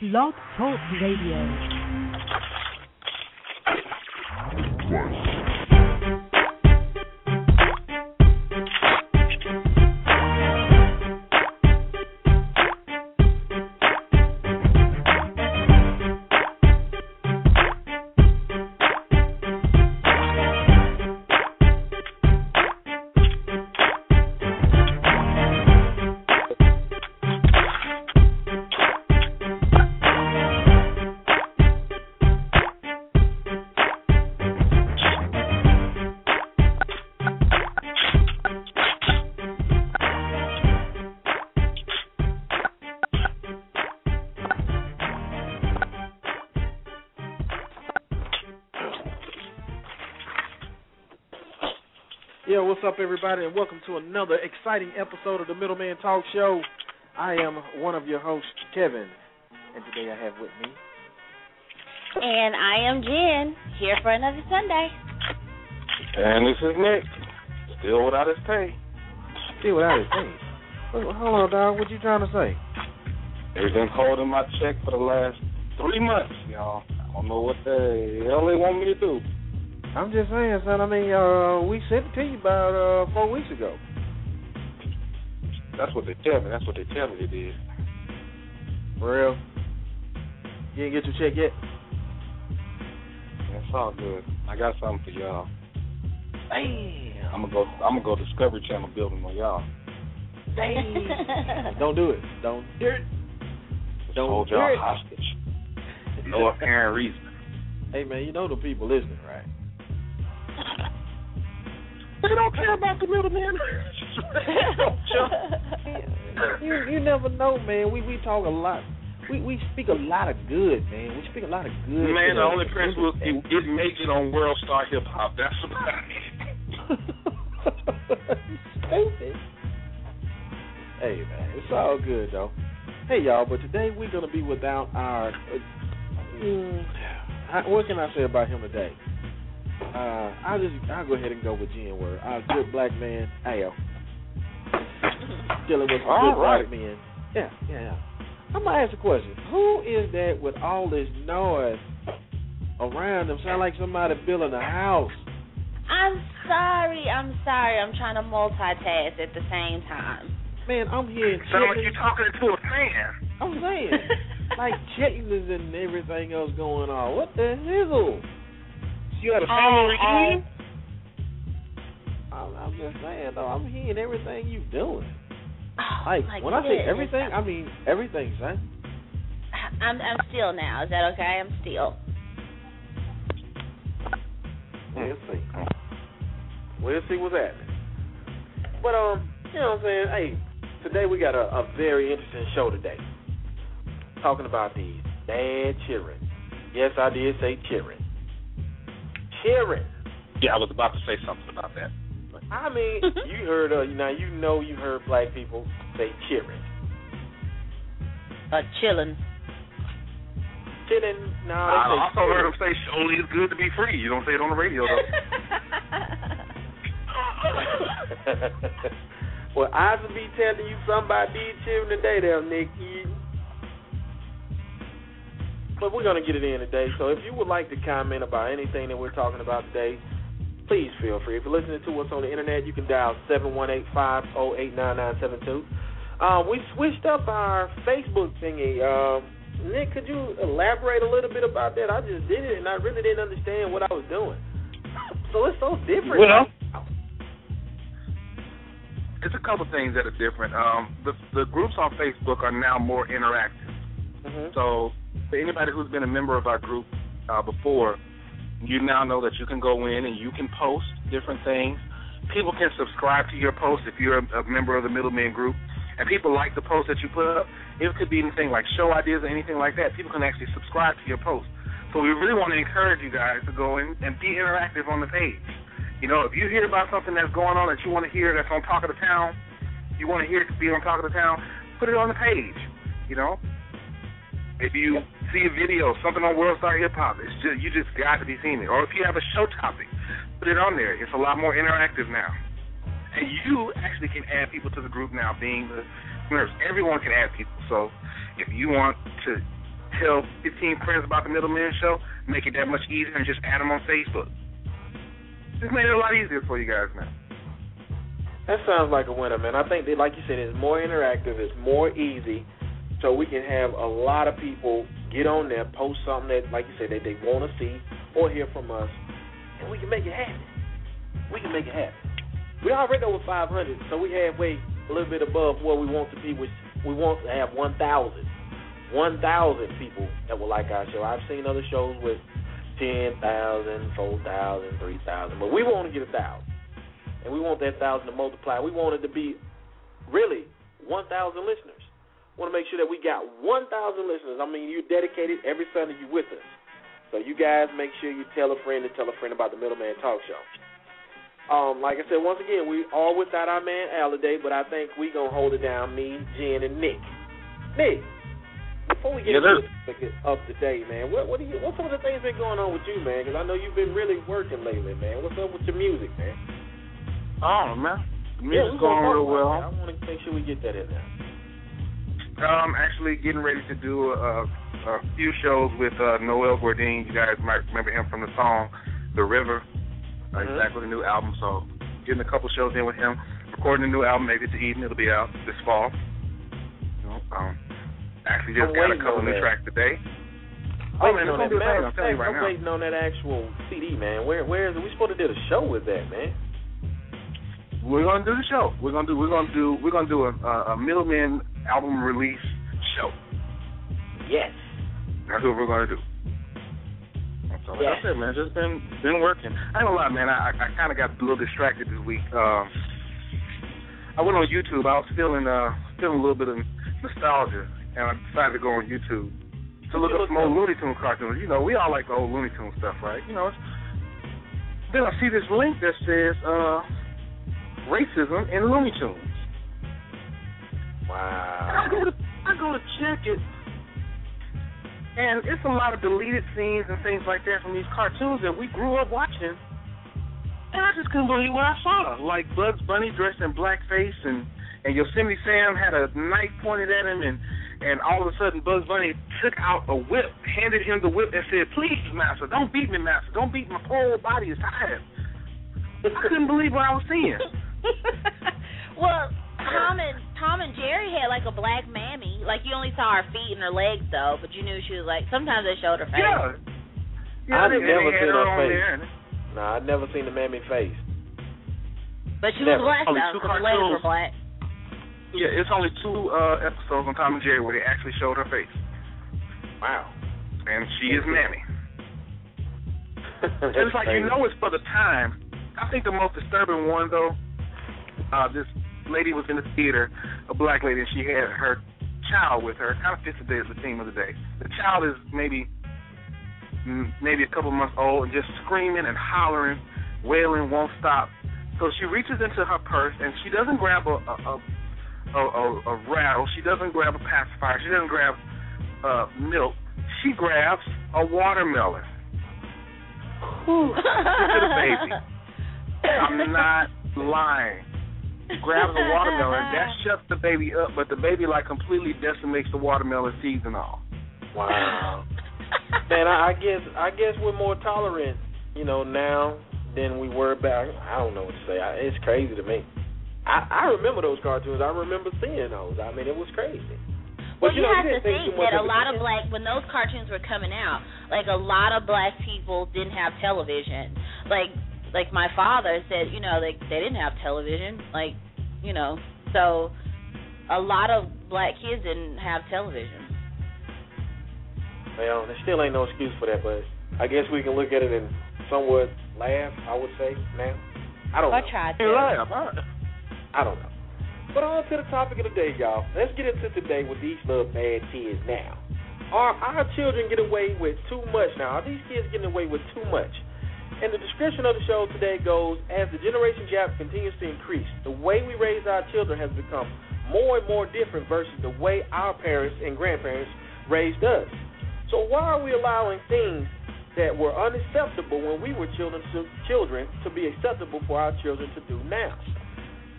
Blog Talk Radio. Up, everybody, and welcome to another exciting episode of the Middleman Talk Show. I am one of your hosts, Kevin, and today I have with me. And I am Jen, here for another Sunday. And this is Nick, still without his pay. Still without his pay. Hold on, dog. What you trying to say? They've been holding my check for the last three months, y'all. I don't know what the hell they want me to do. I'm just saying, son. I mean, uh, we sent it to you about uh, four weeks ago. That's what they tell me. That's what they tell me they did. For real? You didn't get your check yet? That's all good. I got something for y'all. Damn. I'm gonna go. I'm gonna go Discovery Channel building on y'all. Damn. Don't do it. Don't do it. Just Don't hold y'all it. hostage. No apparent reason. Hey, man, you know the people listening, right? They don't care about the middleman. you you never know, man. We we talk a lot. We we speak a lot of good, man. We speak a lot of good. Man, to the only to principle is it, it makes it on World Star Hip Hop. That's about it. Stupid. Hey man, it's all good though. Hey y'all, but today we're gonna be without our. Uh, mm, how- what can I say about him today? Uh, I'll just I'll go ahead and go with Jen word. Our good black man, Al. Dealing with some All good right. black men. Yeah, yeah, yeah. I'm gonna ask a question. Who is that with all this noise around them? Sound like somebody building a house. I'm sorry, I'm sorry. I'm trying to multitask at the same time. Man, I'm hearing Sound like you're talking to a fan. I'm saying, like chitlins and everything else going on. What the hizzle? You had a Uh, family uh, reunion? I'm, I'm just saying though. I'm hearing everything you're doing. Oh, Like my when I say goodness. everything, I mean everything, son. I'm I'm still now. Is that okay? I'm still. We'll see. We'll see what's happening. But um, you know what I'm saying? Hey, today we got a, a very interesting show today. Talking about these bad children. Yes, I did say children. Children. Yeah, I was about to say something about that. I mean, you heard uh, now you know you heard black people say children. Uh, chilling. Children. No, I they say also heard him say only is good to be free. You don't say it on the radio though. well, I should be telling you something about these children today, there, Nick. You- But we're gonna get it in today. So if you would like to comment about anything that we're talking about today, please feel free. If you're listening to us on the internet, you can dial seven one eight five zero eight nine nine seven two. Um, we switched up our Facebook thingy. Um, Nick, could you elaborate a little bit about that? I just did it, and I really didn't understand what I was doing. So it's so different. Well, it's a couple things that are different. Um, the the groups on Facebook are now more interactive. Mhm. So for anybody who's been a member of our group uh, before, you now know that you can go in and you can post different things. People can subscribe to your post if you're a, a member of the Middleman group, and people like the post that you put up. It could be anything like show ideas or anything like that. People can actually subscribe to your post. So we really want to encourage you guys to go in and be interactive on the page. You know, if you hear about something that's going on that you want to hear that's on Talk of the Town, you want to hear it to be on Talk of the Town, put it on the page. You know, if you see a video, something on World Star Hip Hop, it's just you just got to be seeing it. Or if you have a show topic, put it on there. It's a lot more interactive now. And you actually can add people to the group now, being the nurse. Everyone can add people. So if you want to tell 15 friends about the Middleman Show, make it that much easier, and just add them on Facebook. Just made it a lot easier for you guys now. That sounds like a winner, man. I think that, like you said, it's more interactive, it's more easy, so we can have a lot of people get on there, post something that, like you said, that they want to see or hear from us, and we can make it happen. We can make it happen. We already over 500, so we halfway, a little bit above where we want to be, which we want to have 1,000. 1,000 people that will like our show. I've seen other shows with 10,000, 4,000, 3,000, but we want to get a 1,000. And we want that 1,000 to multiply. We want it to be really 1,000 listeners. Want to make sure that we got 1,000 listeners. I mean, you're dedicated every Sunday, you with us. So you guys make sure you tell a friend and tell a friend about the Middleman Talk Show. Um, like I said, once again, we all without our man Al today, but I think we gonna hold it down. Me, Jen, and Nick. Nick, before we get yeah, up to date, man, what what, you, what some of the things been going on with you, man? Because I know you've been really working lately, man. What's up with your music, man? Oh man, music's yeah, going real well. I want to make sure we get that in there. Um, actually getting ready to do a, a few shows with uh, Noel Gourdin. You guys might remember him from the song "The River." Uh, mm-hmm. Exactly the new album. So getting a couple shows in with him, recording a new album. Maybe to Eden. It'll be out this fall. Um, actually just I'm got a couple on new that. tracks today. Oh, man, man, it's gonna be matter of I'm telling you fact, right I'm now. waiting on that actual CD, man. Where where is it? We supposed to do a show with that, man. We're gonna do the show. We're gonna do. We're gonna do. We're gonna do a, a, a Middleman album release show. Yes. That's what we're gonna do. So like Yes. I said, man, just been been working. I ain't gonna lie, man. I I kind of got a little distracted this week. Um, I went on YouTube. I was feeling uh feeling a little bit of nostalgia, and I decided to go on YouTube to look up some old? Looney Tunes cartoons. You know, we all like the old Looney Tunes stuff, right? You know. It's, then I see this link that says uh racism in Looney Tunes. I Wow. go to I go to check it, and it's a lot of deleted scenes and things like that from these cartoons that we grew up watching. And I just couldn't believe what I saw. Like Bugs Bunny dressed in blackface, and and Yosemite Sam had a knife pointed at him, and and all of a sudden Bugs Bunny took out a whip, handed him the whip, and said, "Please, master, don't beat me, master, don't beat my poor old body is tired." I couldn't believe what I was seeing. well, Tom and Tom and Jerry had like a black mammy. Like you only saw her feet and her legs though, but you knew she was like. Sometimes they showed her face. Yeah. Yeah, I've never seen her her face. there. Nah, I've never seen the mammy face. But she Never. was black Only though. two 'cause her legs were black. Yeah, it's only two uh, episodes on Tom and Jerry where they actually showed her face, Wow. and she is Mammy. It's like crazy. you know it's for the time. I think the most disturbing one though, uh, this lady was in the theater, a black lady, and she had her child with her. Kind of fits the day as the theme of the day. The child is maybe mm, maybe a couple months old and just screaming and hollering, wailing, won't stop. So she reaches into her purse and she doesn't grab a a, a, a, a, rattle. She doesn't grab a pacifier. She doesn't grab uh, milk. She grabs a watermelon. Whew. At the baby. I'm not lying. Grabs a watermelon. That shuts the baby up, but the baby like completely decimates the watermelon seeds and all. Wow. Man, I, I guess I guess we're more tolerant, you know, now than we were back. I don't know what to say. I, it's crazy to me. I I remember those cartoons. I remember seeing those. I mean, it was crazy. Well, But you, know, have to didn't think think that a lot of black when those cartoons were coming out, like a lot of black people didn't have television. Like like my father said, you know, they they didn't have television. Like, you know, so a lot of black kids didn't have television. Well, there still ain't no excuse for that, but I guess we can look at it and somewhat laugh. I would say now. I don't I know. tried Hey, to. laugh, huh? I don't know. But on to the topic of the day, y'all. Let's get into today with these little bad kids now. Are our children getting away with too much now? Are these kids getting away with too much? And the description of the show today goes as the generation gap continues to increase, the way we raise our children has become more and more different versus the way our parents and grandparents raised us. So why are we allowing things that were unacceptable when we were children to, children to be acceptable for our children to do now?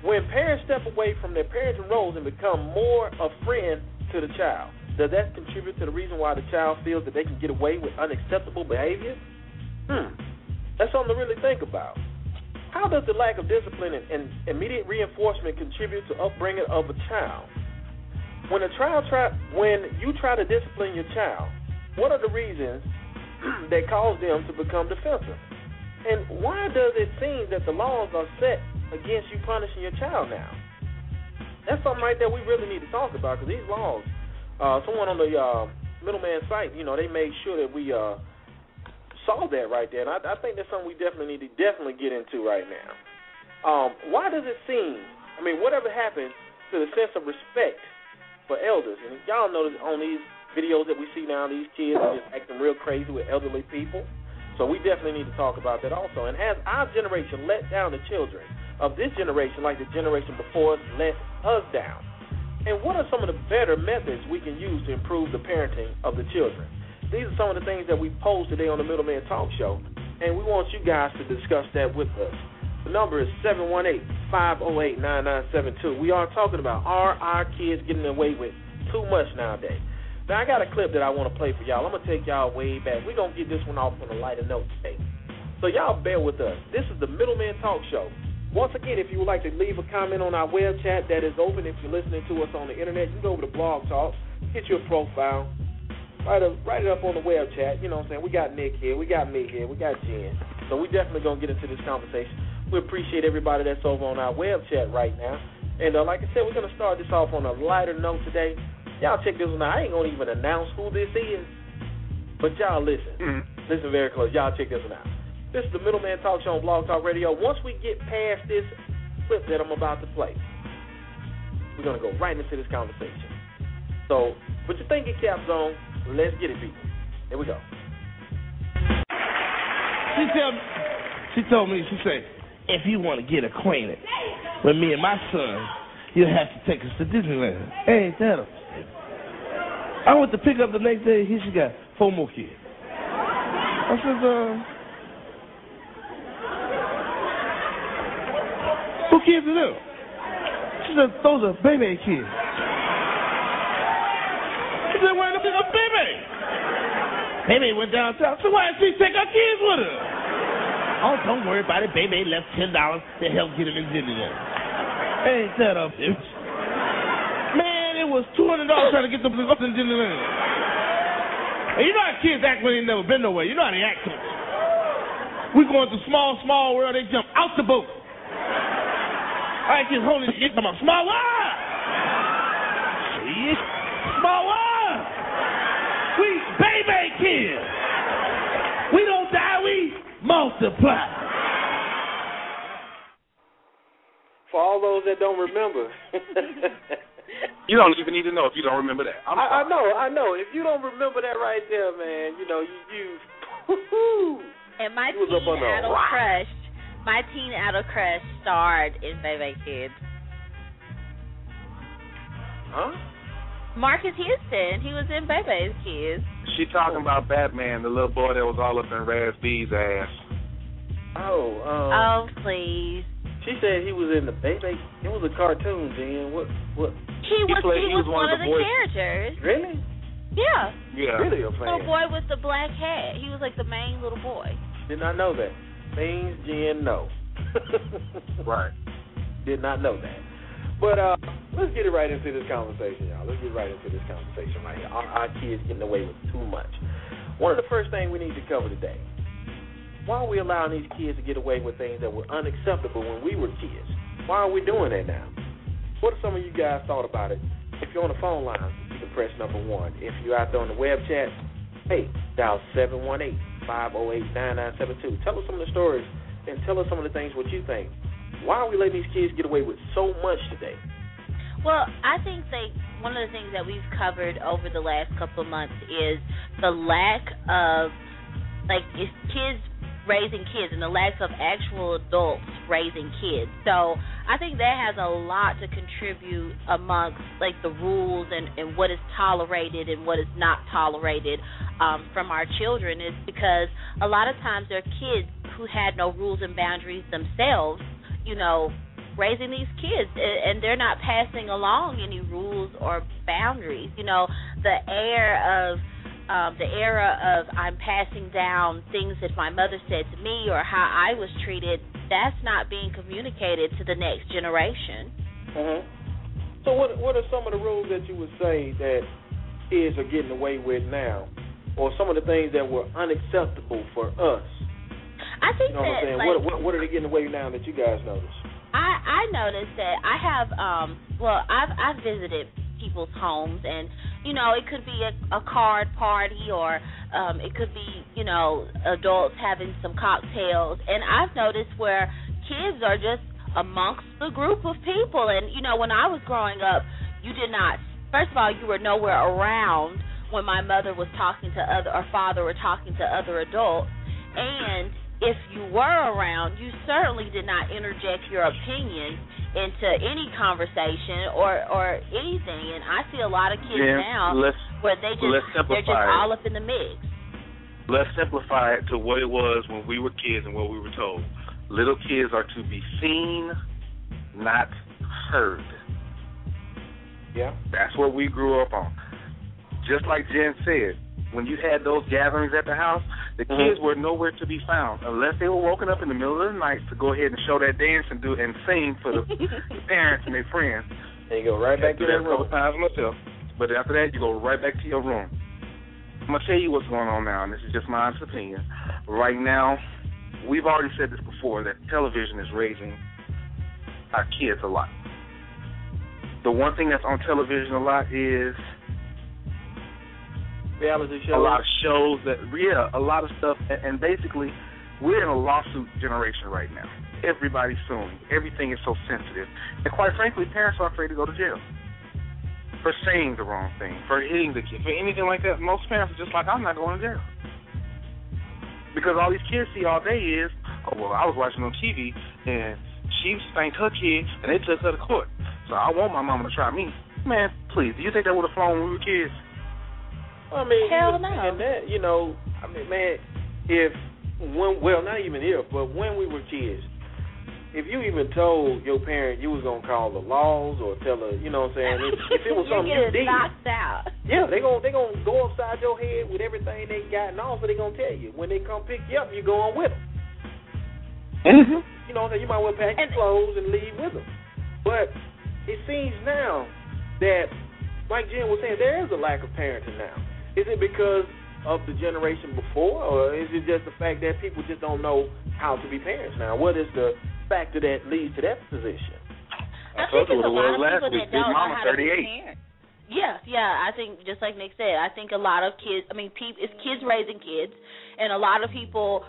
When parents step away from their parenting roles and become more a friend to the child, Does that contribute to the reason why the child feels that they can get away with unacceptable behavior? Hmm. That's something to really think about. How does the lack of discipline and, and immediate reinforcement contribute to upbringing of a child? When a child try, when you try to discipline your child, what are the reasons that cause them to become defensive? And why does it seem that the laws are set against you punishing your child now? That's something right there we really need to talk about because these laws. Uh, someone on the uh, middleman site, you know, they made sure that we uh, saw that right there, and I, I think that's something we definitely need to definitely get into right now. Um, why does it seem? I mean, whatever happens to the sense of respect for elders, and y'all notice on these videos that we see now, these kids are just acting real crazy with elderly people. So we definitely need to talk about that also. And has our generation let down the children of this generation like the generation before us let us down? And what are some of the better methods we can use to improve the parenting of the children? These are some of the things that we posed today on the Middleman Talk Show, and we want you guys to discuss that with us. The number is 718-508-9972. We are talking about are our kids getting away with too much nowadays? Now, I got a clip that I want to play for y'all. I'm going to take y'all way back. We're going to get this one off on a lighter note today. So, y'all bear with us. This is the Middleman Talk Show. Once again, if you would like to leave a comment on our web chat that is open, if you're listening to us on the internet, you can go over to Blog Talk, get your profile, write, a, write it up on the web chat. You know what I'm saying? We got Nick here, we got me here, we got Jen. So we definitely gonna get into this conversation. We appreciate everybody that's over on our web chat right now. And uh, like I said, we're gonna start this off on a lighter note today. Y'all check this one out. I ain't gonna even announce who this is, but y'all listen. Mm-hmm. Listen very close. Y'all check this one out. This is the Middleman Talk Show on Blog Talk Radio. Once we get past this clip that I'm about to play, we're gonna go right into this conversation. So put your thinking caps on. Let's get it, people. Here we go. She tell she told me, she said, if you want to get acquainted with me and my son, you'll have to take us to Disneyland. Hey, tell him. I went to pick up the next day, here she got four more kids. I said, uh, who kids are them? She said, those are Bebe's kids. She said, the baby? Bebe went downtown. So why did she take her kids with her? Oh, don't worry about it. Bebe left ten dollars to help get in Disneyland. Ain't that a bitch? Man, it was two hundred dollars trying to get them up in. And you know how kids act when they never been nowhere. You know how they act. We going to small, small world. They jump out the boat. I just holding shit. Come on, small world. World. We Bebe's kids. We don't die. We multiply. For all those that don't remember, you don't even need to know if you don't remember that. I, I, know, I know. If you don't remember that right there, man, you know you you. and my teen idol crush, my teen idol crush starred in Bebe's Kids. Huh? Marques Houston. He was in Bebe's Kids. She talking about Batman, the little boy that was all up in Raz B's ass. Oh, um, Oh, please. She said he was in the baby. It was a cartoon, Jen. What? What? He was played- he he was, was one one of of the the characters. Really? Yeah. Yeah. Really a fan. Little boy with the black hat. He was like the main little boy. Did not know that. Things Jen know. Right. Did not know that. But uh, let's get it right into this conversation, y'all. Let's get right into this conversation right here. Are our kids getting away with too much? One of the first things we need to cover today. Why are we allowing these kids to get away with things that were unacceptable when we were kids? Why are we doing that now? What are some of you guys thought about it? If you're on the phone line, you can press number one. If you're out there on the web chat, hey, dial 718-508-9972. Tell us some of the stories and tell us some of the things what you think. Why are we letting these kids get away with so much today? Well, I think they one of the things that we've covered over the last couple of months is the lack of like it's kids raising kids and the lack of actual adults raising kids. So I think that has a lot to contribute amongst like the rules and, and what is tolerated and what is not tolerated um, from our children is because a lot of times there are kids who had no rules and boundaries themselves, you know, raising these kids and they're not passing along any rules or boundaries. You know the air of um the era of I'm passing down things that my mother said to me or how I was treated that's not being communicated to the next generation. Mhm so what what are some of the rules that you would say that kids are getting away with now? Or some of the things that were unacceptable for us I think you know that what I'm saying? like, what, what what are they getting away now that you guys notice? I I noticed that I have um well I've I've visited people's homes and you know it could be a, a card party or um it could be you know adults having some cocktails and I've noticed where kids are just amongst the group of people and you know when I was growing up you did not first of all you were nowhere around when my mother was talking to other or father were talking to other adults and if you were around, you certainly did not interject your opinion into any conversation or or anything. And I see a lot of kids Yeah, now where they just they're just all up in the mix. let's simplify it to what it was when we were kids and what we were told. Little kids are to be seen, not heard. Yeah. That's what we grew up on. Just like Jen said, when you had those gatherings at the house, the Mhm. kids were nowhere to be found unless they were woken up in the middle of the night to go ahead and show that dance and do and sing for the, the parents and their friends. And you go right back to that that a couple room. times myself. But after that, you go right back to your room. I'm gonna tell you what's going on now, and this is just my honest opinion. Right now, we've already said this before that television is raising our kids a lot. The one thing that's on television a lot is Reality show. a lot of shows that yeah, a lot of stuff, and, and basically, we're in a lawsuit generation right now. Everybody's suing. Everything is so sensitive, and quite frankly, parents are afraid to go to jail for saying the wrong thing, for hitting the kid, for anything like that. Most parents are just like, I'm not going to jail because all these kids see all day is, oh well, I was watching on TV and she spanked her kid and they took her to court, so I want my mama to try me. Man, please, do you think that would have flown when we were kids? I mean, Hell even no. And that, you know, I mean, man, if when well, not even if, but when we were kids, if you even told your parent you was gonna call the laws or tell her, you know what I'm saying, if, if it was You're something you did, knocked out. yeah, they gonna they gonna go upside your head with everything they got and all, so they gonna tell you when they come pick you up, you go on with them. Mm-hmm. You know, what I'm saying? you might well pack And- your clothes and leave with them. But it seems now that, like Jen was saying, there is a lack of parenting now. Is it because of the generation before, or is it just the fact that people just don't know how to be parents now? What is the factor that leads to that position? I told think it's a what it was lot of last people week. that don't know Mama, how to be parents. Yeah, yeah. I think just like Nick said, I think a lot of kids. I mean, peop it's kids raising kids, and a lot of people,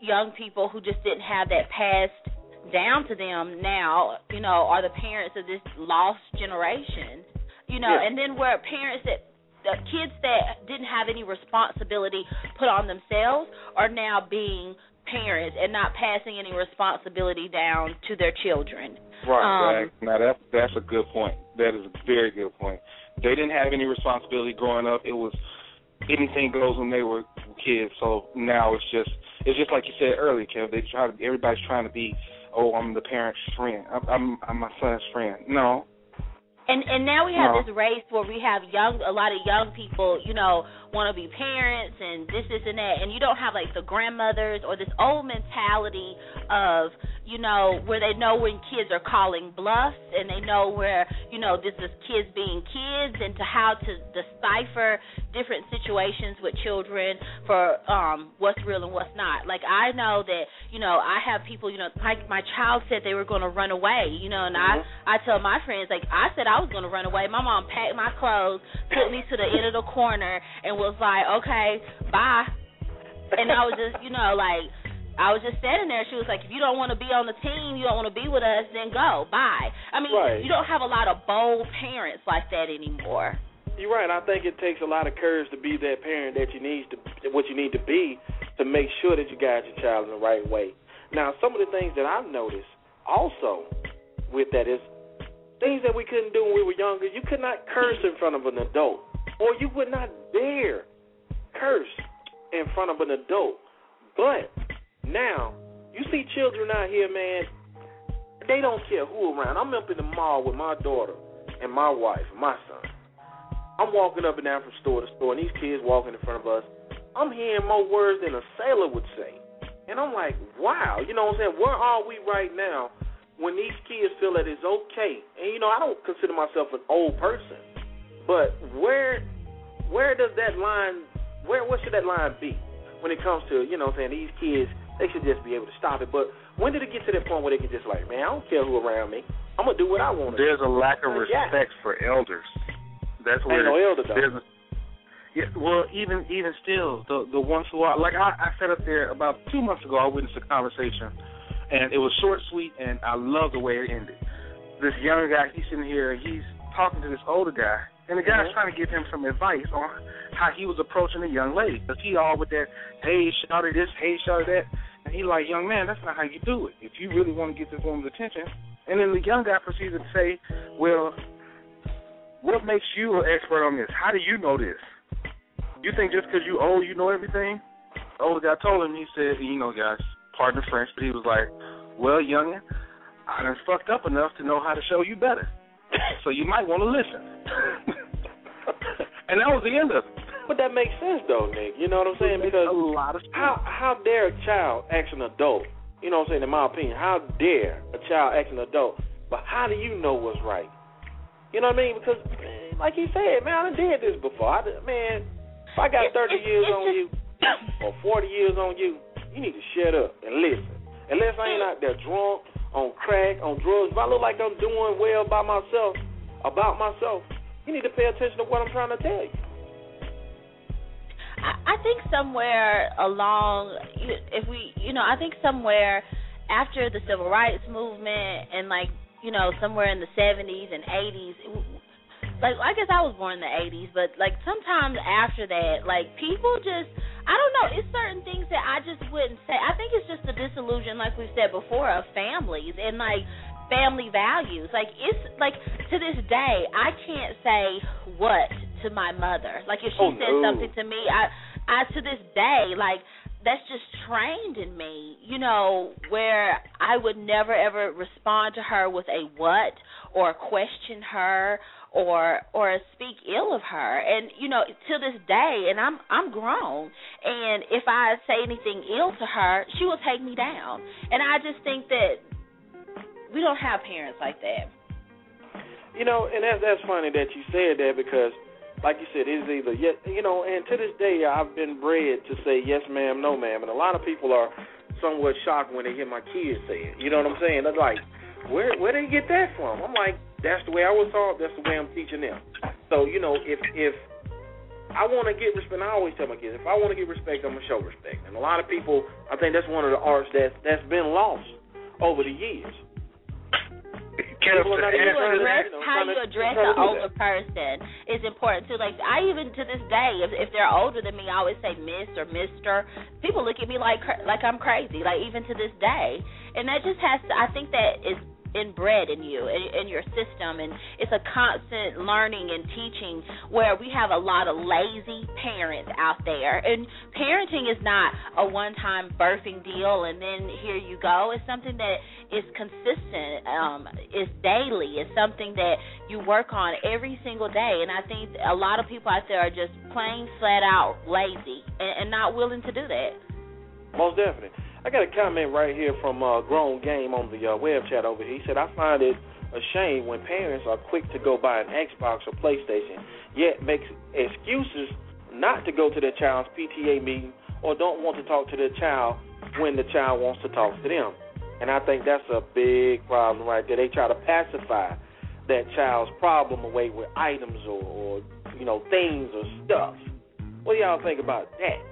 young people who just didn't have that passed down to them now, you know, are the parents of this lost generation. You know, Yeah. and then where parents that the kids that didn't have any responsibility put on themselves are now being parents and not passing any responsibility down to their children. Right, Um, right. Now that that's a good point. That is a very good point. They didn't have any responsibility growing up. It was anything goes when they were kids. So now it's just it's just like you said earlier, Kev. They try to everybody's trying to be, oh, I'm the parent's friend. I'm I'm, I'm my son's friend. No, And and now we have No. this race where we have young a lot of young people, you know, want to be parents and this this and that and you don't have like the grandmothers or this old mentality of, you know, where they know when kids are calling bluffs and they know where, you know, this is kids being kids and to how to decipher different situations with children for um what's real and what's not. Like I know that, you know, I have people, you know, my my child said they were going to run away, you know, and I I tell my friends like I said I was going to run away. My mom packed my clothes, took me to the end of the corner and was like, "Okay, bye." And I was just, you know, like I was just standing there. She was like, "If you don't want to be on the team, you don't want to be with us, then go. Bye." I mean, Right. you don't have a lot of bold parents like that anymore. You're right. I think it takes a lot of courage to be that parent that you need to, what you need to be, to make sure that you guide your child in the right way. Now, some of the things that I've noticed also with that is things that we couldn't do when we were younger. You could not curse in front of an adult, or you would not dare curse in front of an adult. But now you see children out here, man. they don't care who around. I'm up in the mall with my daughter and my wife my son. I'm walking up and down from store to store, and these kids walking in front of us. I'm hearing more words than a sailor would say. And I'm like, wow, you know what I'm saying? Where are we right now when these kids feel that it's okay? And you know, I don't consider myself an old person, but where where does that line where what should that line be when it comes to, you know what I'm saying, these kids they should just be able to stop it. But when did it get to that point where they can just like, man, I don't care who around me. I'm gonna do what I want. There's a lack of uh, respect for elders. That's where Ain't no elder though. yeah, well, even even still, the the ones who are like I, I sat up there about two months ago. I witnessed a conversation, and it was short, sweet, and I love the way it ended. This young guy, he's sitting here, he's talking to this older guy, and the guy's Mhm. trying to give him some advice on how he was approaching a young lady. Because he all with that, hey, shouted this, hey, shouted that. And he like, young man, that's not how you do it. If you really want to get this woman's attention. And then the young guy proceeded to say, well, what makes you an expert on this? How do you know this? You think just because you old, you know everything? The older guy told him, he said, you know, guys, pardon the French, but he was like, well, youngin, I done fucked up enough to know how to show you better. So you might want to listen. and that was the end of it. But that makes sense though, Nick. You know what I'm saying? Because a lot of how how dare a child ask an adult? You know what I'm saying? In my opinion, how dare a child ask an adult? But how do you know what's right? You know what I mean? Because eh, like he said, man, I done did this before. I done- man, if I got 30 years on you or 40 years on you, you need to shut up and listen. Unless I ain't out there drunk, on crack, on drugs. If I look like I'm doing well by myself, about myself, you need to pay attention to what I'm trying to tell you. I, I think somewhere along, if we, you know, I think somewhere after the civil rights movement and like, you know, somewhere in the 70s and 80s, like I guess I was born in the 80s, but like sometimes after that, like people just, I don't know, it's certain things that I just wouldn't say. I think it's just the disillusion, like we said before, of families and like family values. Like it's like to this day, I can't say what to my mother. Like if she Oh, said no. something to me, I, I to this day, like that's just trained in me, you know, where I would never ever respond to her with a what or question her or or speak ill of her. And you know, to this day and I'm I'm grown and if I say anything ill to her, she will take me down. And I just think that we don't have parents like that. You know, and that's that's funny that you said that because, like you said, it's either yes, you know, and to this day I've been bred to say yes, ma'am, no, ma'am, and a lot of people are somewhat shocked when they hear my kids say it. You know what I'm saying? They're like, where where did they get that from? I'm like, that's the way I was taught. That's the way I'm teaching them. So you know, if if I want to get respect, I always tell my kids, if I want to get respect, I'm gonna show respect. And a lot of people, I think that's one of the arts that's that's been lost over the years. Can People are not you even trying to- address you know, how you address an older person is important too. Like I even to this day, if if they're older than me, I always say Miss or Mister. People look at me like like I'm crazy. Like even to this day, and that just has to. I think that is inbred in you in, in your system and it's a constant learning and teaching where we have a lot of lazy parents out there. And parenting is not a one time birthing deal and then here you go. It's something that is consistent um is daily. It's something that you work on every single day. And i think a lot of people out there are just plain flat out lazy and, and not willing to do that. Most definitely. I got a comment right here from uh, Grown Game on the uh, web chat over here. He said, I find it a shame when parents are quick to go buy an Xbox or PlayStation, yet makes excuses not to go to their child's PTA meeting or don't want to talk to their child when the child wants to talk to them. And I think that's a big problem right there. They try to pacify that child's problem away with items or, or you know, things or stuff. What do y'all think about that?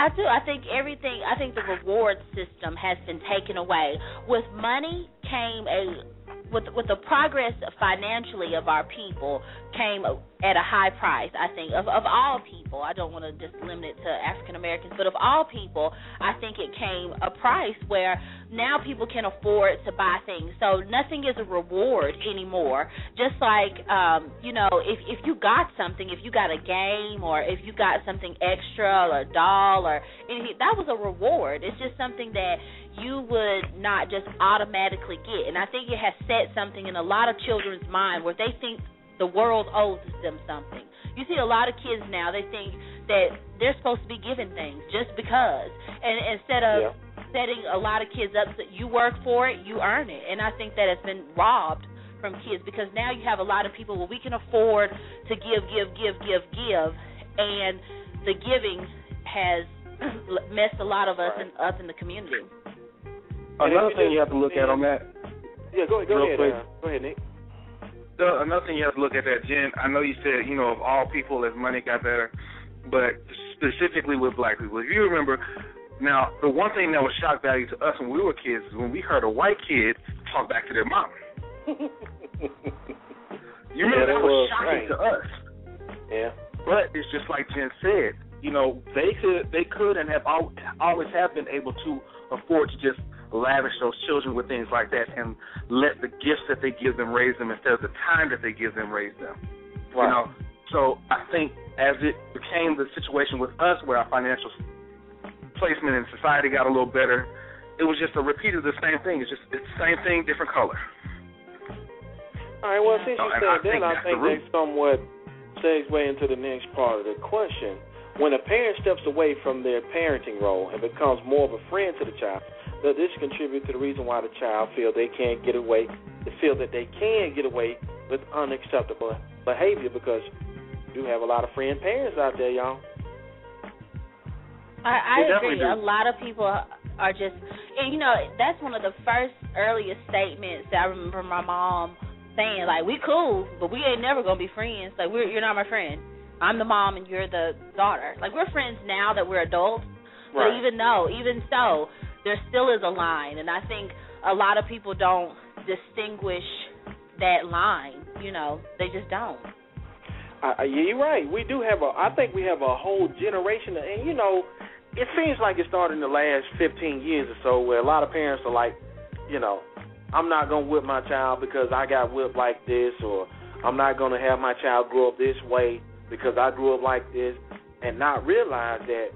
I do. I think everything. I think the reward system has been taken away. With money came a with with the progress financially of our people came at a high price. I think of of all people, I don't want to just limit it to African Americans, but of all people, I think it came a price where now people can afford to buy things. So nothing is a reward anymore. Just like um, you know, if if you got something, if you got a game or if you got something extra or a doll or anything, that was a reward. It's just something that you would not just automatically get. And I think it has set something in a lot of children's mind where they think the world owes them something. You see a lot of kids now, they think that they're supposed to be given things just because. And instead of yeah. setting a lot of kids up that you work for it, you earn it. And I think that has been robbed from kids because now you have a lot of people well we can afford to give, give, give, give, give and the giving has messed a lot of us right. in, us in the community. Another thing you have to look at on that. Yeah, go ahead. Go ahead. Uh, go ahead, Nick the, another thing you have to look at that, Jen. I know you said you know of all people as money got better, but specifically with black people. If you remember, now the one thing that was shock value to us when we were kids is when we heard a white kid talk back to their mom. you remember yeah, that was shocking right. to us. Yeah. But it's just like Jen said. You know, they could, they could, and have always have been able to afford to just lavish those children with things like that and let the gifts that they give them raise them instead of the time that they give them raise them. Right. You know, so I think as it became the situation with us where our financial placement in society got a little better, it was just a repeat of the same thing. It's just it's the same thing, different color. All right. Well, since you said I that, I think that somewhat segues way into the next part of the question. When a parent steps away from their parenting role and becomes more of a friend to the child, does this contribute to the reason why the child feel they can't get away, they feel that they can get away with unacceptable behavior because you have a lot of friend parents out there, y'all. I, I agree. A lot of people are just, and you know, that's one of the first earliest statements that I remember my mom saying. Like, we cool, but we ain't never gonna be friends. Like, we're you're not my friend. I'm the mom and you're the daughter. Like, we're friends now that we're adults. Right. But even though, even so, there still is a line, and I think a lot of people don't distinguish that line. You know, they just don't. Uh, you're right. We do have a. I think we have a whole generation, and you know, it seems like it started in the last 15 years or so, where a lot of parents are like, you know, I'm not gonna whip my child because I got whipped like this, or I'm not gonna have my child grow up this way because I grew up like this, and not realize that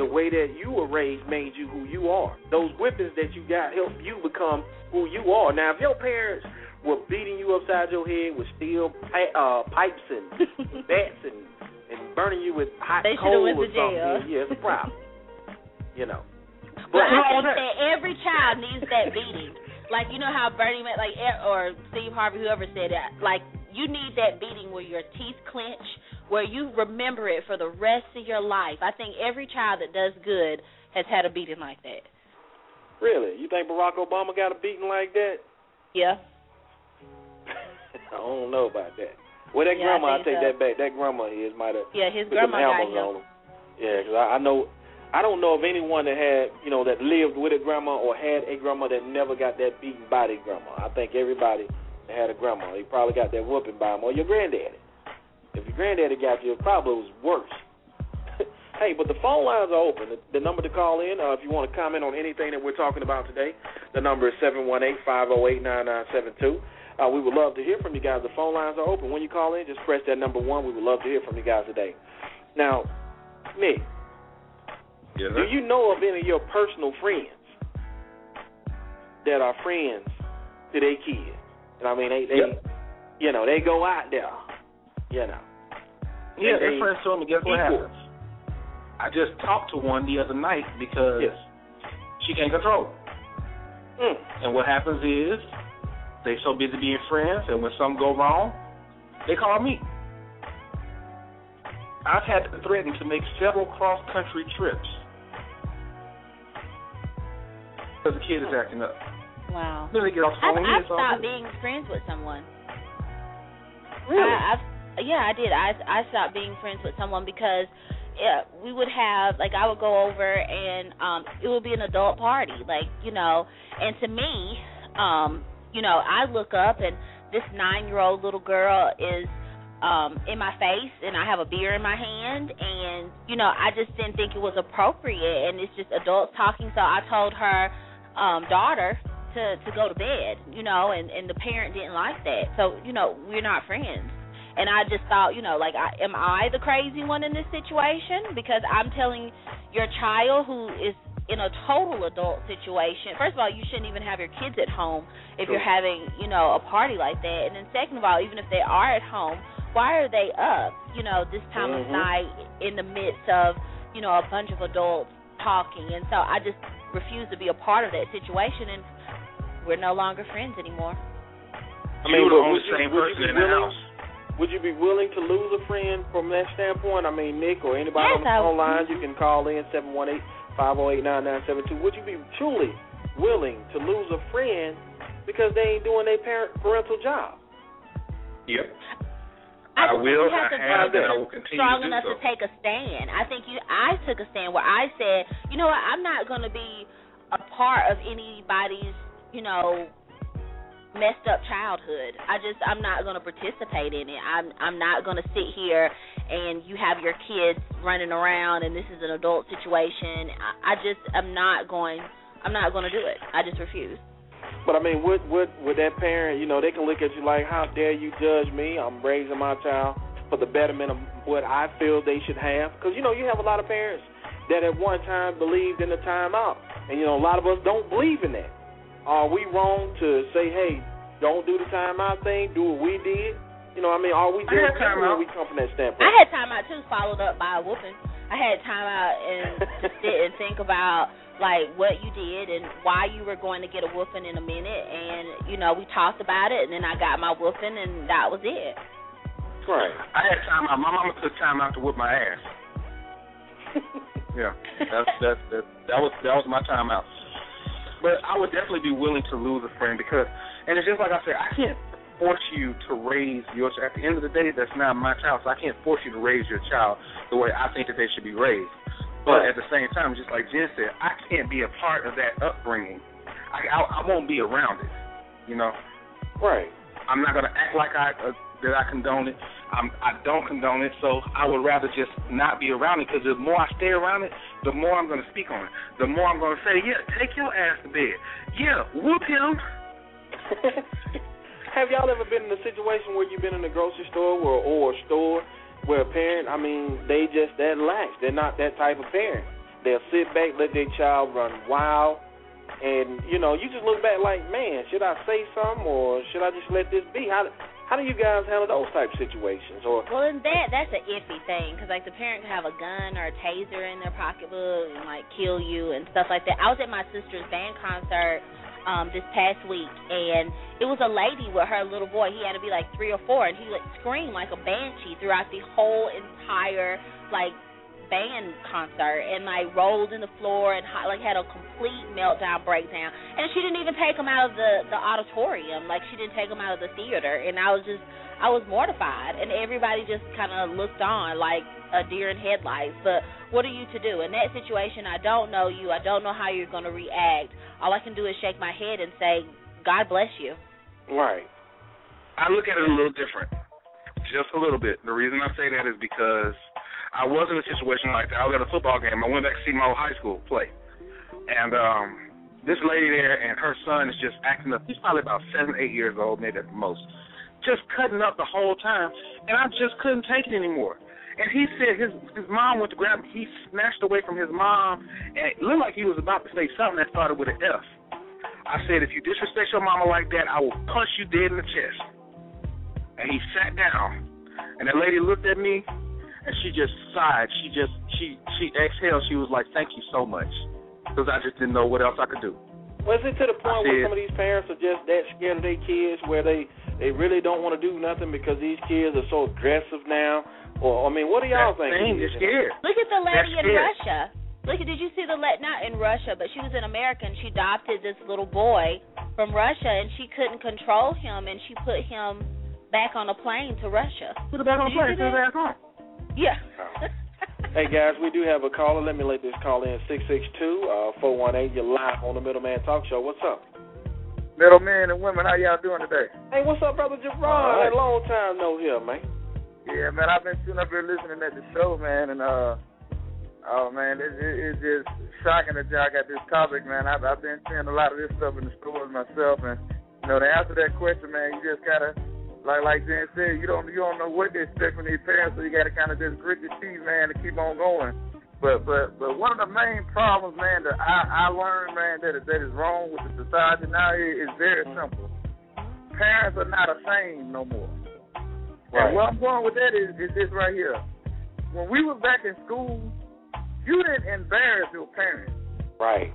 the way that you were raised made you who you are. Those whippings that you got helped you become who you are. Now, if your parents were beating you upside your head with steel uh, pipes and bats and and burning you with hot they coal or something, jail. yeah, it's a problem. you know. But I think that every child needs that beating. Like you know how Bernie Mac or Steve Harvey, whoever said that. Like you need that beating where your teeth clench, where you remember it for the rest of your life. I think every child that does good has had a beating like that. Really? You think Barack Obama got a beating like that? Yeah. I don't know about that. Well, that yeah, grandma, I, I take so. that back. That grandma his might have. Yeah, his put grandma some got him. on him. Yeah, because I, I know. I don't know of anyone that had, you know, that lived with a grandma or had a grandma that never got that beaten by their grandma. I think everybody that had a grandma, he probably got that whooping by him, or your granddaddy. If your granddaddy got you, it probably was worse. hey, but the phone lines are open. The, the number to call in, uh, if you want to comment on anything that we're talking about today, the number is seven one eight five zero eight nine nine seven two. Uh, we would love to hear from you guys. The phone lines are open. When you call in, just press that number one. We would love to hear from you guys today. Now, Nick, yes, do you know of any of your personal friends that are friends to their kids? And I mean, they, they yep. you know, they go out there you know. Yeah, they, their friends told me, guess what happens? I just talked to one the other night because yes. she can't control. Mm. And what happens is they so busy being friends, and when something go wrong, they call me. I've had to threaten to make several cross country trips because the kid is acting up. Wow. Then they get off the I've, phone. I've stopped good. being friends with someone. Really? I, I've yeah, I did. I I stopped being friends with someone because yeah, we would have like I would go over and um it would be an adult party, like you know, and to me, um, you know, I look up and this nine year old little girl is um in my face and I have a beer in my hand and you know I just didn't think it was appropriate and it's just adults talking so I told her um daughter to to go to bed you know and and the parent didn't like that so you know we're not friends and I just thought you know like I am I the crazy one in this situation because I'm telling your child who is in a total adult situation, first of all, you shouldn't even have your kids at home if you're having, you know, a party like that. And then second of all, even if they are at home, why are they up, you know, this time Mhm. of night in the midst of, you know, a bunch of adults talking? And so I just refuse to be a part of that situation, and we're no longer friends anymore. I mean, were the would- would you- same would you person be in the willing- house. Would you be willing to lose a friend from that standpoint? I mean, Nick or anybody Yes, on the I phone lines, you can call in seven one eight five zero eight nine nine seven two. Would you be truly willing to lose a friend because they ain't doing their parent parental job? Yep. I, I will, you have I to have, be and I will continue strong to do enough so. to take a stand. I think you. I took a stand where I said, you know what, I'm not going to be a part of anybody's, you know, messed up childhood. I just, I'm not going to participate in it. I'm, I'm not going to sit here and you have your kids running around and this is an adult situation. I, I just, I'm not going. I'm not going to do it. I just refuse. But I mean, would would would that parent, you know, they can look at you like, how dare you judge me? I'm raising my child for the betterment of what I feel they should have. Because you know, you have a lot of parents that at one time believed in the timeout, and you know, a lot of us don't believe in that. Are we wrong to say, hey, don't do the timeout thing? Do what we did? You know, I mean, are we I had timeout. when we come from that standpoint? I had time out too, followed up by a whooping. I had time out and to sit and think about like what you did and why you were going to get a whooping in a minute and you know we talked about it and then I got my whooping and that was it. right. I had time out. My mama took time out to whip my ass. Yeah, that's that's that that was that was my time out. But I would definitely be willing to lose a friend because, and it's just like I said, I can't force you to raise your. At the end of the day, that's not my child, so I can't force you to raise your child the way I think that they should be raised. But at the same time, just like Jen said, I can't be a part of that upbringing. I I, I won't be around it. You know. Right. I'm not gonna act like I uh, that I condone it. I'm, I don't condone it, so I would rather just not be around it. Because the more I stay around it, the more I'm gonna speak on it. The more I'm gonna say, yeah, take your ass to bed. Yeah, whoop him. Have y'all ever been in a situation where you've been in a grocery store or, or a store where a parent, I mean, they just that lax. They're not that type of parent. They'll sit back, let their child run wild, and you know, you just look back like, man, should I say something or should I just let this be? How how do you guys handle those type situations? Or Well, in that that's an iffy thing because like the parent can have a gun or a taser in their pocketbook and like kill you and stuff like that. I was at my sister's band concert um this past week and it was a lady with her little boy. He had to be like three or four and he like screamed like a banshee throughout the whole entire like band concert and like rolled in the floor and like had a complete meltdown breakdown. And she didn't even take him out of the the auditorium. Like she didn't take him out of the theater. And I was just I was mortified. And everybody just kind of looked on like a deer in headlights. But what are you to do? In that situation I don't know you. I don't know how you're going to react. All I can do is shake my head and say God bless you. Right. I look at it a little different, just a little bit. The reason I say that is because I was in a situation like that. I was at a football game. I went back to see my old high school play, and um, this lady there and her son is just acting up. He's probably about seven, eight years old, maybe at the most, just cutting up the whole time, and I just couldn't take it anymore. And he said his his mom went to grab him. He snatched away from his mom, and it looked like he was about to say something that started with an F. I said, if you disrespect your mama like that, I will punch you dead in the chest. And he sat down, and that lady looked at me, and she just sighed. She just she she exhaled. She was like, "Thank you so much," because I just didn't know what else I could do. Was it to the point I where said- some of these parents are just that scared of their kids, where they they really don't want to do nothing because these kids are so aggressive now? Or I mean, what do y'all That think? thing it is is? scared. Look at the lady in. Russia. Look did you see the let not in Russia, but she was an American. she adopted this little boy from Russia and she couldn't control him and she put him back on a plane to Russia. Put it back on Did you plane. Put it that? back on. Yeah. Hey guys, we do have a caller. Let me let this call in six six two uh four one eight. You're live on the Middleman Talk Show. What's up? Middlemen and women, how y'all doing today? Hey, what's up, brother Javon? All right. Hey, long time no here, man. Yeah, man, I've been sitting up here listening at the show, man, and uh, oh man, it, it, it's just shocking that y'all got this topic, man. I've, I've been seeing a lot of this stuff in the stores myself, and you know, to answer that question, man, you just gotta, like like Jen said, you don't you don't know what to expect from these parents, so you gotta kind of just grit your teeth, man, to keep on going. But but but one of the main problems, man, that I I learned, man, that that is wrong with the society now is, is very simple. Parents are not ashamed no more. Right. And where I'm going with that is, is this right here. When we was back in school, you didn't embarrass your parents. Right.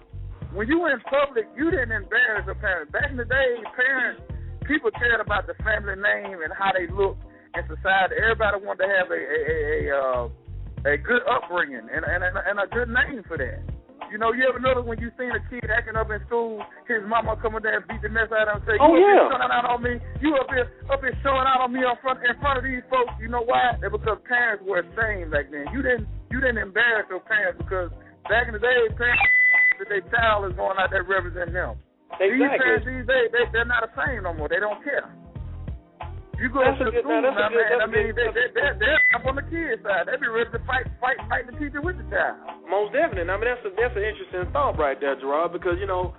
When you were in public, you didn't embarrass your parents. Back in the day, parents, people cared about the family name and how they looked in society. Everybody wanted to have a a a, a, uh, a good upbringing and, and and a good name for that. You know, you ever notice when you seen a kid acting up in school, his mama coming there and beat the mess out of him and say, Oh, "You up yeah. here showing out on me? You up here up here showing out on me in front in front of these folks?" You know why? It's because parents were ashamed back then. You didn't you didn't embarrass your parents because back in the day, parents that their child is going out there representing them. These parents Exactly. these days, they they're not ashamed no more. They don't care. You go That's to good- school now, that's a now, good- man. that's mean, good- they they they're, they're up on the kids' side. They be ready to fight fight fight the teacher with the child. Most definitely. I mean, that's a, that's an interesting thought right there, Gerard, because you know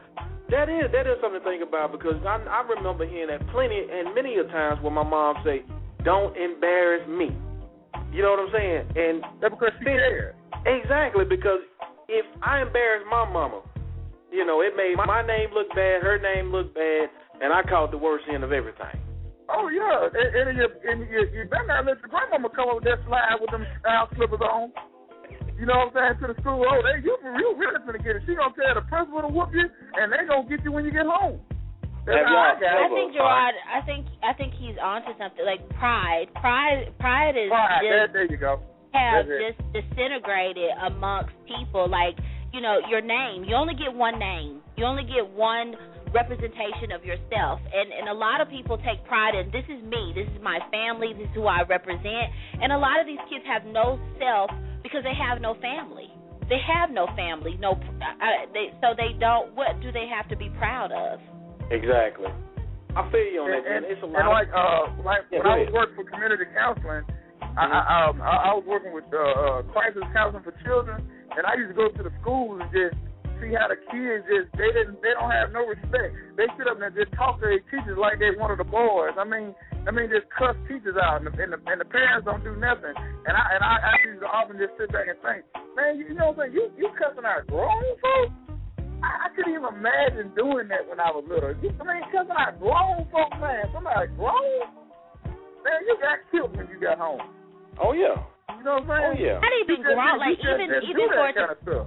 that is that is something to think about. Because I I remember hearing that plenty and many a times when my mom say, "Don't embarrass me." You know what I'm saying? And That's because she cared. exactly because if I embarrass my mama, you know, it made my name look bad, her name look bad, and I caught the worst end of everything. Oh yeah, and, and you and you, you better not let your grandmama come over there slide with them style slippers on. You know what I'm saying to the school? Oh, they you you really gonna get it. She gonna tell the principal to whoop you, and they gonna get you when you get home. That's Have how I y'all got I think Gerard. I think I think he's onto something. Like pride, pride, pride is Fine, there, just there you go. have That's it. just disintegrated amongst people. Like you know, your name. You only get one name. You only get one representation of yourself. And and a lot of people take pride in this is me. This is my family. This is who I represent. And a lot of these kids have no self because they have no family. They have no family. No, uh, they, so they don't. What do they have to be proud of? Exactly. I feel you on that, man. and, It's a and lot. like of, uh like Yeah, when I was working for community counseling, I, Mm-hmm. I um I, I was working with uh, uh crisis counseling for children, and I used to go to the schools and just see how the kids just they didn't they don't have no respect. They sit up and just talk to their teachers like they one of the boys. I mean I mean just cuss teachers out, and the, and the, and the parents don't do nothing. And I and I, I used to often just sit back and think, man, you, you know what I'm saying? You you cussing out grown folks. I, I couldn't even imagine doing that when I was little. You, I mean, cussing out grown folks, man. Somebody grown, man, you got killed when you got home. Oh yeah. You know what I'm Oh yeah. Not even You just- grown. Like just- even just even for that it to kind of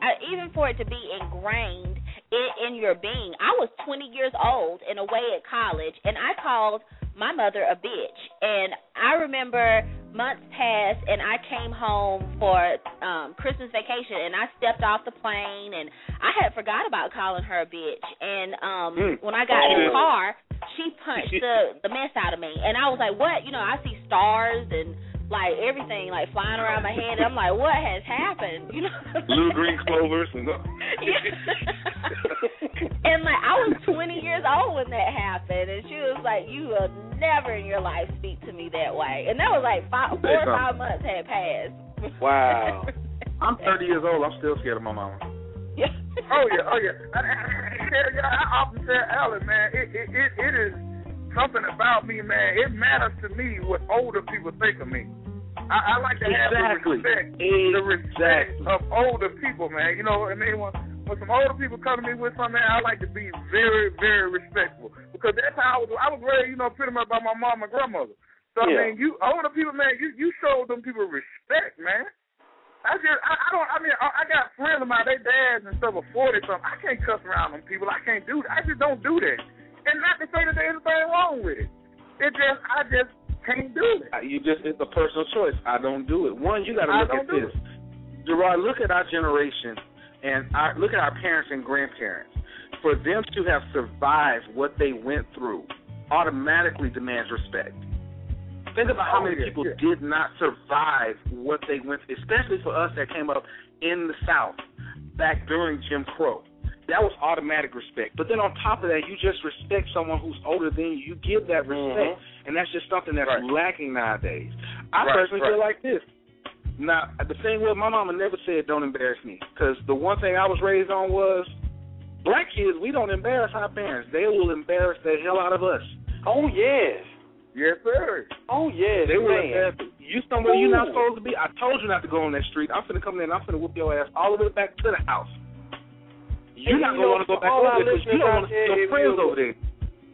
uh, even for it to be ingrained in, in your being. I was 20 years old and away at college, and I called my mother a bitch. And I remember months passed, and I came home for um Christmas vacation, and I stepped off the plane, and I had forgot about calling her a bitch. And um Hmm. when I got in the car, she punched the the mess out of me, and I was like, "What?" You know, I see stars and like everything like flying around my head. And I'm like, "What has happened?" You know, Blue green clovers and and like I was 20 years old when that happened, and she was like, "You will never in your life speak to me that way." And that was like five, four or five months had passed. Wow. I'm 30 years old. I'm still scared of my mama. yeah. Oh yeah, oh yeah. I, I, I, I, I often tell Alan, man, it, it it it is something about me, man. It matters to me what older people think of me. I, I like to have Exactly. the respect, the respect of older people, man. You know I mean? When when some older people come to me with something, I like to be very, very respectful because that's how I was. I was raised, you know, pretty much by my mom and grandmother. So Yeah. I mean, you older people, man, you you show them people respect, man. I just, I, I don't, I mean, I, I got friends of mine, they dads and stuff are 40 something. I can't cuss around them people. I can't do that. I just don't do that. And not to say that there's anything wrong with it. It just, I just can't do it. You just it's a personal choice. I don't do it. One, you got to look at this. Gerard, look at our generation and our, look at our parents and grandparents. For them to have survived what they went through automatically demands respect. Think about how Oh, many people did not survive what they went through, especially for us that came up in the South back during Jim Crow. That was automatic respect. But then on top of that, you just respect someone who's older than you. You give that respect, Mhm. and that's just something that's Right. lacking nowadays. I Right, personally right. feel like this. Now, the thing was, my mama never said don't embarrass me, because the one thing I was raised on was black kids. We don't embarrass our parents; they will embarrass the hell out of us. Oh yes. Yes, sir. Oh yes, They will embarrass you somewhere you're not supposed to be. I told you not to go on that street. I'm finna come in and I'm finna whoop your ass all the way back to the house. You're And not you gonna want to go back over there because you don't want to see your friends over there.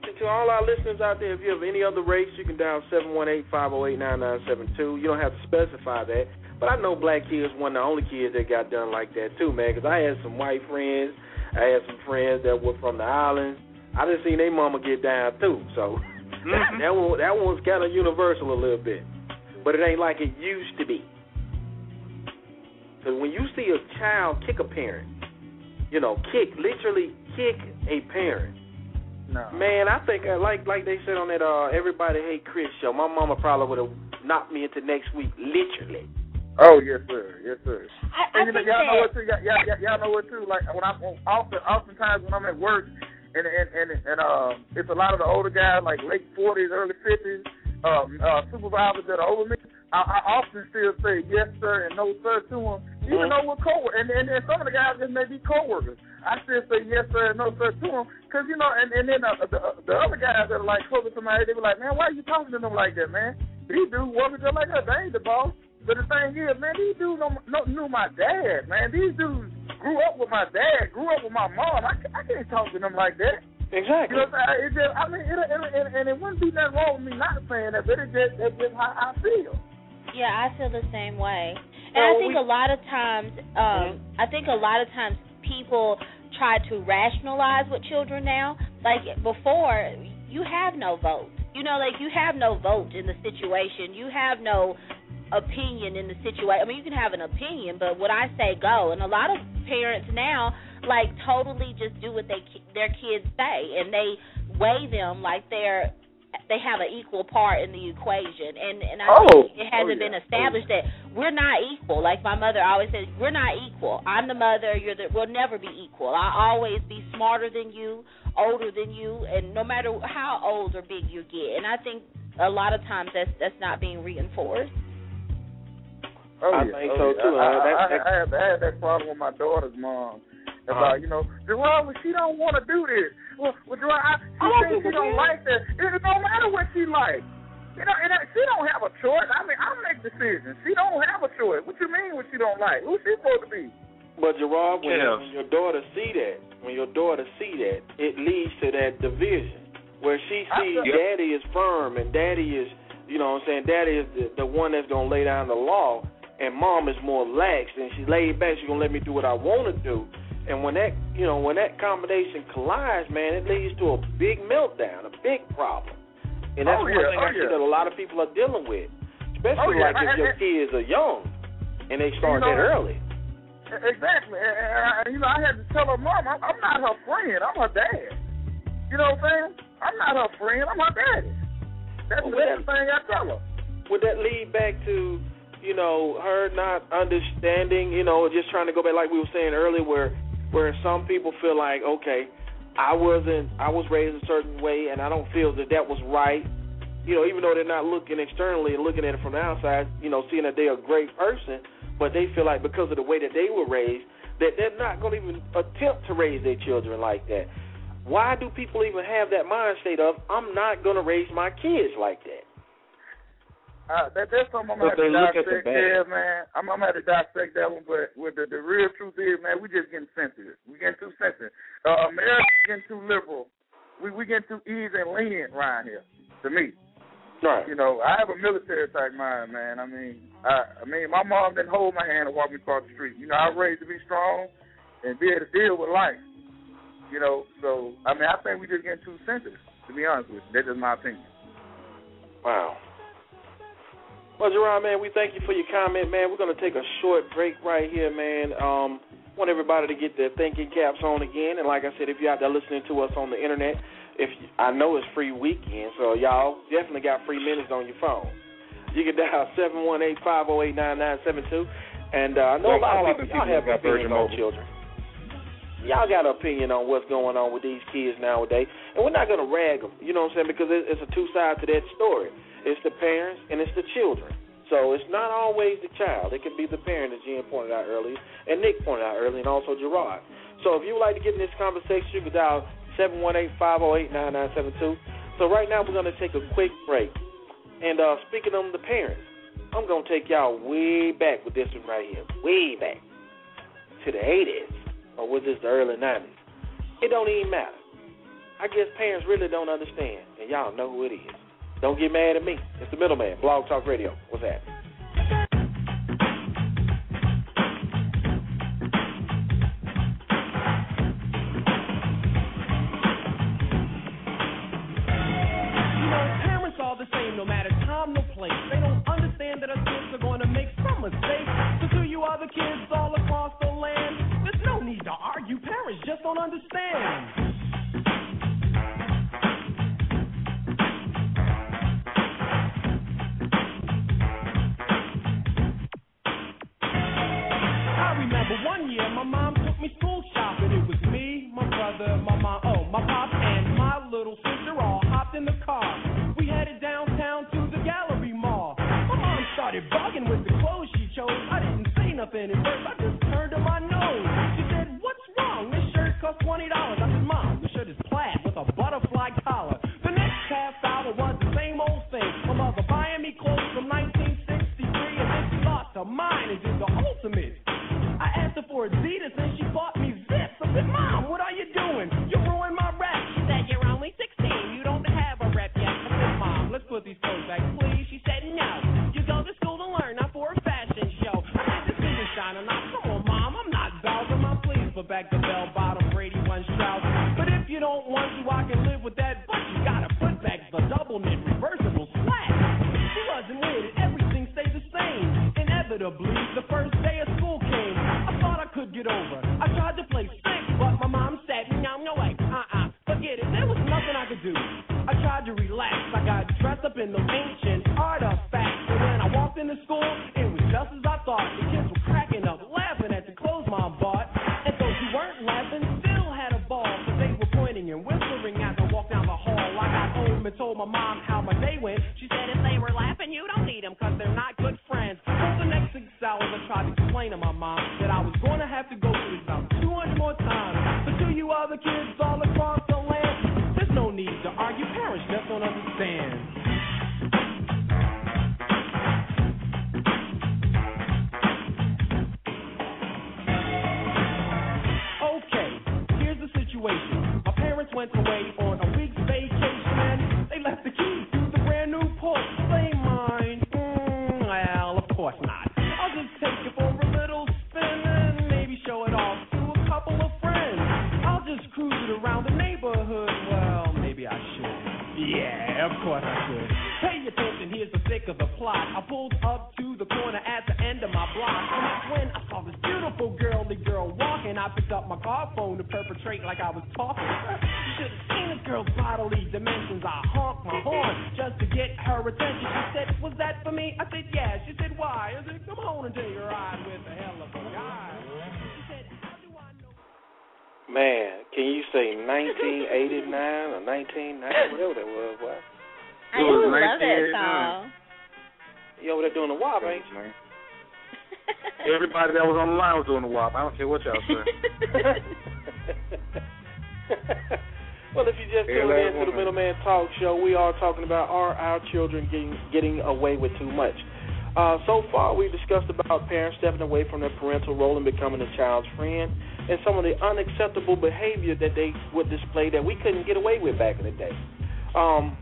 To all our listeners out there, if you have any other race, you can dial seven one eight five zero eight nine nine seven two. You don't have to specify that. But I know black kids one of the only kids that got done like that too, man. Because I had some white friends, I had some friends that were from the islands. I just seen their mama get down too. So Mhm. that one that one was kind of universal a little bit, but it ain't like it used to be. Because when you see a child kick a parent, you know, kick literally kick a parent. No. Man, I think uh, like like they said on that uh Everybody Hate Chris show, my mama probably would have knocked me into next week, literally. Oh yes, sir. Yes, sir. I, I And you know, y'all know what too. Y'all, y'all, y'all- y'all know what too. Like when I when often oftentimes when I'm at work and and and and uh, it's a lot of the older guys like late forties, early fifties, um, uh, supervisors that are over me. I, I often still say yes sir and no sir to them, even though we're co and, and and some of the guys just may be coworkers. I still say yes sir and no sir to them because you know, and and then uh, the the other guys that are like close to somebody, they be like, man, why are you talking to them like that, man? These dudes working just like us. They ain't the boss. But the thing is, man, these dudes know, know, knew my dad, man. These dudes grew up with my dad, grew up with my mom. I, I can't talk to them like that. Exactly. You know what I'm saying? It just, I mean, it, it, it, and it wouldn't be nothing wrong with me not saying that, but it just, that's just how I feel. Yeah, I feel the same way. And So I think we- a lot of times, um, I think a lot of times people try to rationalize with children now. Like before, you have no vote. You know, like you have no vote in the situation. You have no opinion in the situation. I mean, you can have an opinion, but what I say go. And a lot of parents now like totally just do what they their kids say, and they weigh them like they're they have an equal part in the equation. And and I Oh. think it hasn't Oh, yeah. been established that we're not equal. Like my mother always says, we're not equal. I'm the mother. You're the. We'll never be equal. I'll always be smarter than you, older than you, and no matter how old or big you get. And I think a lot of times that's that's not being reinforced. Oh, I yeah. think oh, so, yeah. too. I, Uh, I, that- I, I, had, I had that problem with my daughter's mom. About Uh-huh. you know, Jerome, she don't want to do this. Well, well Gerard, I, she I don't thinks she don't damn. like that. It don't matter what she likes. You know, and she don't have a choice. I mean, I make decisions. She don't have a choice. What you mean? What she don't like? Who's she supposed to be? But Gerard, when, Yeah. when your daughter see that, when your daughter see that, it leads to that division where she sees feel- daddy is firm and daddy is, you know what I'm saying, daddy is the, the one that's going to lay down the law and mom is more lax and she's laid back, she's going to let me do what I want to do. And when that, you know, when that combination collides, man, it leads to a big meltdown, a big problem. And that's Oh, one yeah. thing Oh, I see yeah. that a lot of people are dealing with, especially Oh, yeah. like if your kids are young and they start know- that early. Exactly. And, you know, I had to tell her mom, I'm, I'm not her friend. I'm her dad. You know what I'm saying? I'm not her friend. I'm her daddy. That's Well, the best thing I tell her. would that lead back to you know her not understanding you know just trying to go back like we were saying earlier where where some people feel like okay i wasn't i was raised a certain way and i don't feel that that was right. You know even though they're not looking externally and looking at it from the outside you know seeing that they're a great person but they feel like because of the way that they were raised that they're not going to even attempt to raise their children like that. Why do people even have that mind state of i'm not going to raise my kids like that Uh, that, that's something I'm But gonna have to they look at dissect there, man. I'm, I'm gonna have to dissect that one, but with the, the real truth is, man, we just getting sensitive. We getting too sensitive. Uh, America getting too liberal. We we getting too easy and lenient around here. To me, right you know, I have a military type mind, man. I mean, I, I mean, my mom didn't hold my hand and walk me across the street. You know, I was raised to be strong and be able to deal with life. You know, so I mean, I think we just getting too sensitive. To be honest with you, that's just my opinion. Wow. Well, Gerard, man, we thank you for your comment, man. We're going to take a short break right here, man. Um, want everybody to get their thinking caps on again. And like I said, if you're out there listening to us on the internet, if I know it's free weekend, so y'all definitely got free minutes on your phone. You can dial seven one eight five zero eight nine nine seven two. And uh, I know Like a lot of people, y'all have opinions on Mobile. children. y'all got an opinion on what's going on with these kids nowadays, and we're not gonna rag them. You know what I'm saying? Because it's a two sides to that story. It's the parents and it's the children. So it's not always the child. It can be the parent, as Jen pointed out earlier, and Nick pointed out earlier, and also Gerard. So if you would like to get in this conversation, you can dial 718-508-9972. So right now we're going to take a quick break. And uh, speaking of the parents, I'm going to take y'all way back with this one right here. Way back to the 80s, or was this the early 90s? It don't even matter. I guess parents really don't understand, and y'all know who it is. Don't get mad at me. It's the middleman. Blog Talk Radio. What's that? To relax. I got dressed up in the ancient artifacts. And when I walked into school, it was just as I thought. The kids were cracking up, laughing at the clothes mom bought. And those who weren't laughing still had a ball. But they were pointing and whispering as I walked down the hall. I got home and told my mom how my day went. She said, if they were laughing, you don't need them because they're not good friends. For the next six hours, I tried to explain to my mom that I was going to have to go through this about 200 more times. But to you other kids went away on a week's vacation and they left the keys to the brand new Porsche. They mine? Mm, well, of course not. I'll just take it for a little spin and maybe show it off to a couple of friends. I'll just cruise it around the neighborhood. Well, maybe I should. Yeah, of course I should. Pay attention, here's the thick of the plot. I pulled up to the corner at the end of my block. And that's when I saw this beautiful girly girl walking. I picked up my car phone to perpetrate like I was talking. You should have seen this girl's bodily dimensions. I honked my horn just to get her attention. She said, Was that for me? I said, Yeah. She said, Why? I said, Come on and take a ride with a hell of a guy. She said, How do I know? Man, can you say 1989 or 1990, whatever that was? What? I It was do love that 1989. song. You over there doing the wop, ain't you? Man. Everybody that was on the line was doing the WAP. I don't care what y'all say. well, if you just tuned in to the. Middleman Talk Show, we are talking about are our children getting getting away with too much. Uh, so far, we've discussed about parents stepping away from their parental role and becoming a child's friend, and some of the unacceptable behavior that they would display that we couldn't get away with back in the day. Um,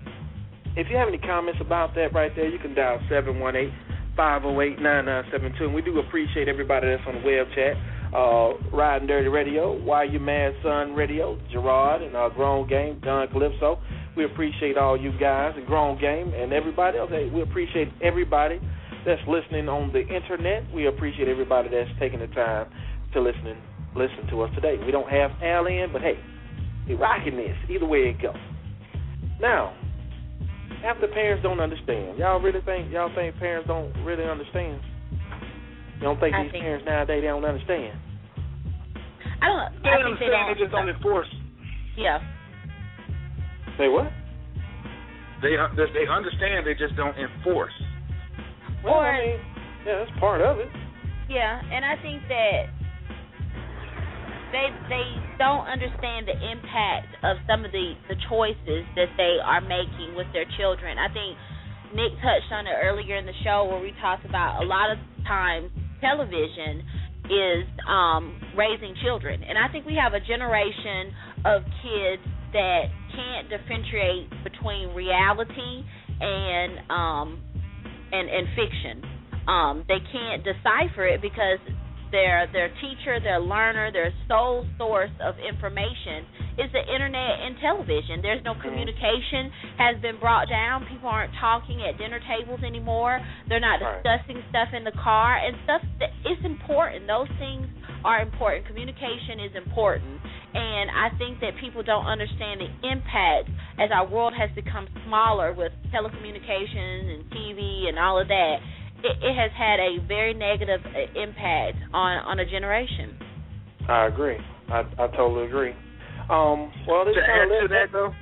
if you have any comments about that right there, you can dial 718 508 9972. And we do appreciate everybody that's on the web chat. Uh, Riding Dirty Radio, Why You Mad Son Radio, Gerard, and uh, Grown Game, Don Calypso. We appreciate all you guys and Grown Game and everybody else. Hey, we appreciate everybody that's listening on the internet. We appreciate everybody that's taking the time to listen listen to us today. We don't have Al in, but hey, we rocking this. Either way it goes. Now, after parents don't understand, y'all really think y'all think parents don't really understand? You don't think I these think- parents nowadays they don't understand? I don't. They I think they understand. don't. They just don't enforce. Yeah. Say what? They uh, they understand. They just don't enforce. Well, Or- I mean, yeah, that's part of it. Yeah, and I think that they they don't understand the impact of some of the the choices that they are making with their children. I think Nick touched on it earlier in the show where we talked about a lot of times television is um raising children. And I think we have a generation of kids that can't differentiate between reality and um and and fiction. Um they can't decipher it because their their teacher, their learner, their sole source of information is the internet and television. There's no mm-hmm. communication has been brought down. People aren't talking at dinner tables anymore. They're not discussing stuff in the car and stuff that is important. Those things are important. Communication is important. And I think that people don't understand the impact as our world has become smaller with telecommunications and TV and all of that. It, it has had a very negative uh, impact on on a generation. I agree. I I totally agree. Um, well, this To add to let- that though,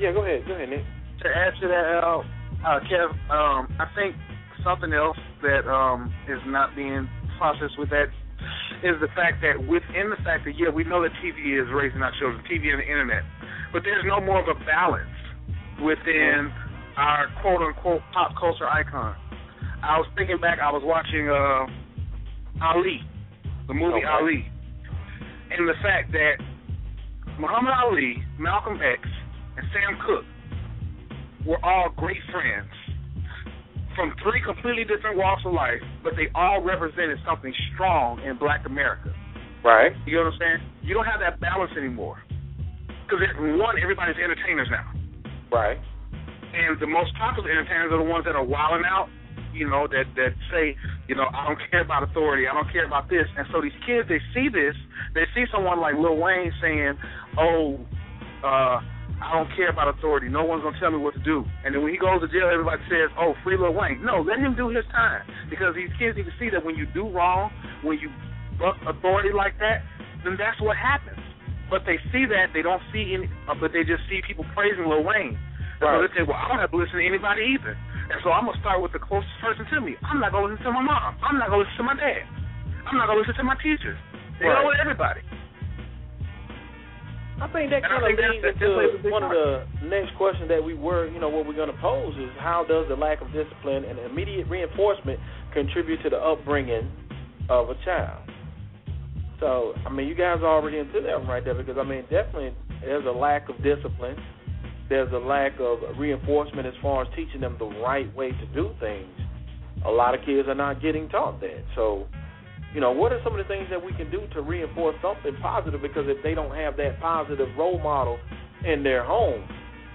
yeah, go ahead, go ahead, Nick. to add to that, Al, uh, Kev, um, I think something else that um, is not being processed with that is the fact that within the fact that yeah, we know that TV is raising our children, TV and the internet, but there's no more of a balance within our quote unquote pop culture icon. I was thinking back, I was watching uh, Ali, the movie Okay. Ali, and the fact that Muhammad Ali, Malcolm X, and Sam Cooke were all great friends from three completely different walks of life, but they all represented something strong in Black America. Right. You know what I'm saying? You don't have that balance anymore. Because one, everybody's entertainers now, Right. and the most popular entertainers are the ones that are wilding out. You know that that say, you know, I don't care about authority, I don't care about this, and so these kids they see this, they see someone like Lil Wayne saying, oh, uh, I don't care about authority. No one's gonna tell me what to do. And then when he goes to jail, everybody says, "Oh, free Lil Wayne." No, let him do his time because these kids need to see that when you do wrong, when you buck authority like that, then that's what happens. But they see that they don't see any, uh, but they just see people praising Lil Wayne. And So they say, "Well, I don't have to listen to anybody either." And so I'm gonna start with the closest person to me. I'm not gonna listen to my mom. I'm not gonna listen to my dad. I'm not gonna listen to my teachers. They Right. go with everybody. I think that kind of leads that definitely is a into big one of the next questions that we were, you know, what we're going to pose is how does the lack of discipline and immediate reinforcement contribute to the upbringing of a child? So, I mean, you guys are already into that one right there because, I mean, definitely there's a lack of discipline. There's a lack of reinforcement as far as teaching them the right way to do things. A lot of kids are not getting taught that. So, you know, what are some of the things that we can do to reinforce something positive? Because if they don't have that positive role model in their home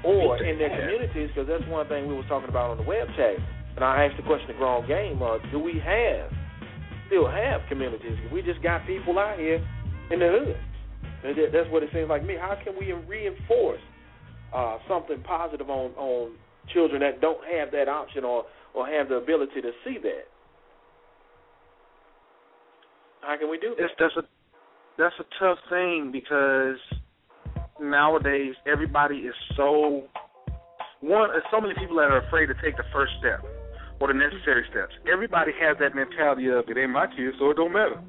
or in their communities, because that's one thing we was talking about on the web chat, and I asked the question to Grown Game, uh, do we have, still have communities? We just got people out here in the hood. And That's what it seems like to me. How can we reinforce uh, something positive on, on children that don't have that option or, or have the ability to see that? How can we do that? It's that's a that's a tough thing because nowadays everybody is so one. There's so many people that are afraid to take the first step or the necessary steps. Everybody has that mentality of it ain't my kid, so it don't matter.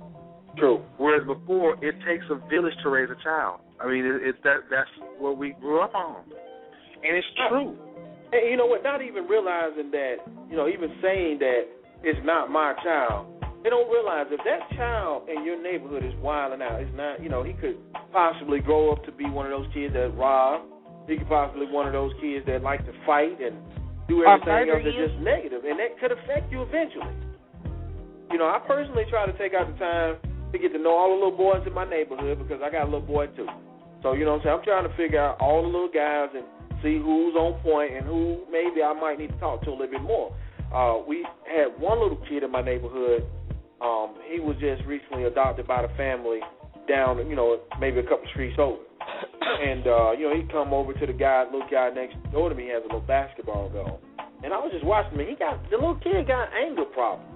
True. Whereas before, it takes a village to raise a child. I mean, it, it's that that's what we grew up on, and it's true. And you know what? Not even realizing that, you know, even saying that it's not my child. They don't realize if that child in your neighborhood is wilding out, it's not, you know, he could possibly grow up to be one of those kids that rob. He could possibly one of those kids that like to fight and do everything else that's just negative, and that could affect you eventually. You know, I personally try to take out the time to get to know all the little boys in my neighborhood because I got a little boy too. So you know what I'm saying? I'm trying to figure out all the little guys and see who's on point and who maybe I might need to talk to a little bit more. Uh, we had one little kid in my neighborhood. Um, he was just recently adopted by the family down, you know, maybe a couple streets over. And uh, you know, he come over to the guy, little guy next door to me has a little basketball goal. And I was just watching him. He got the little kid got anger problems.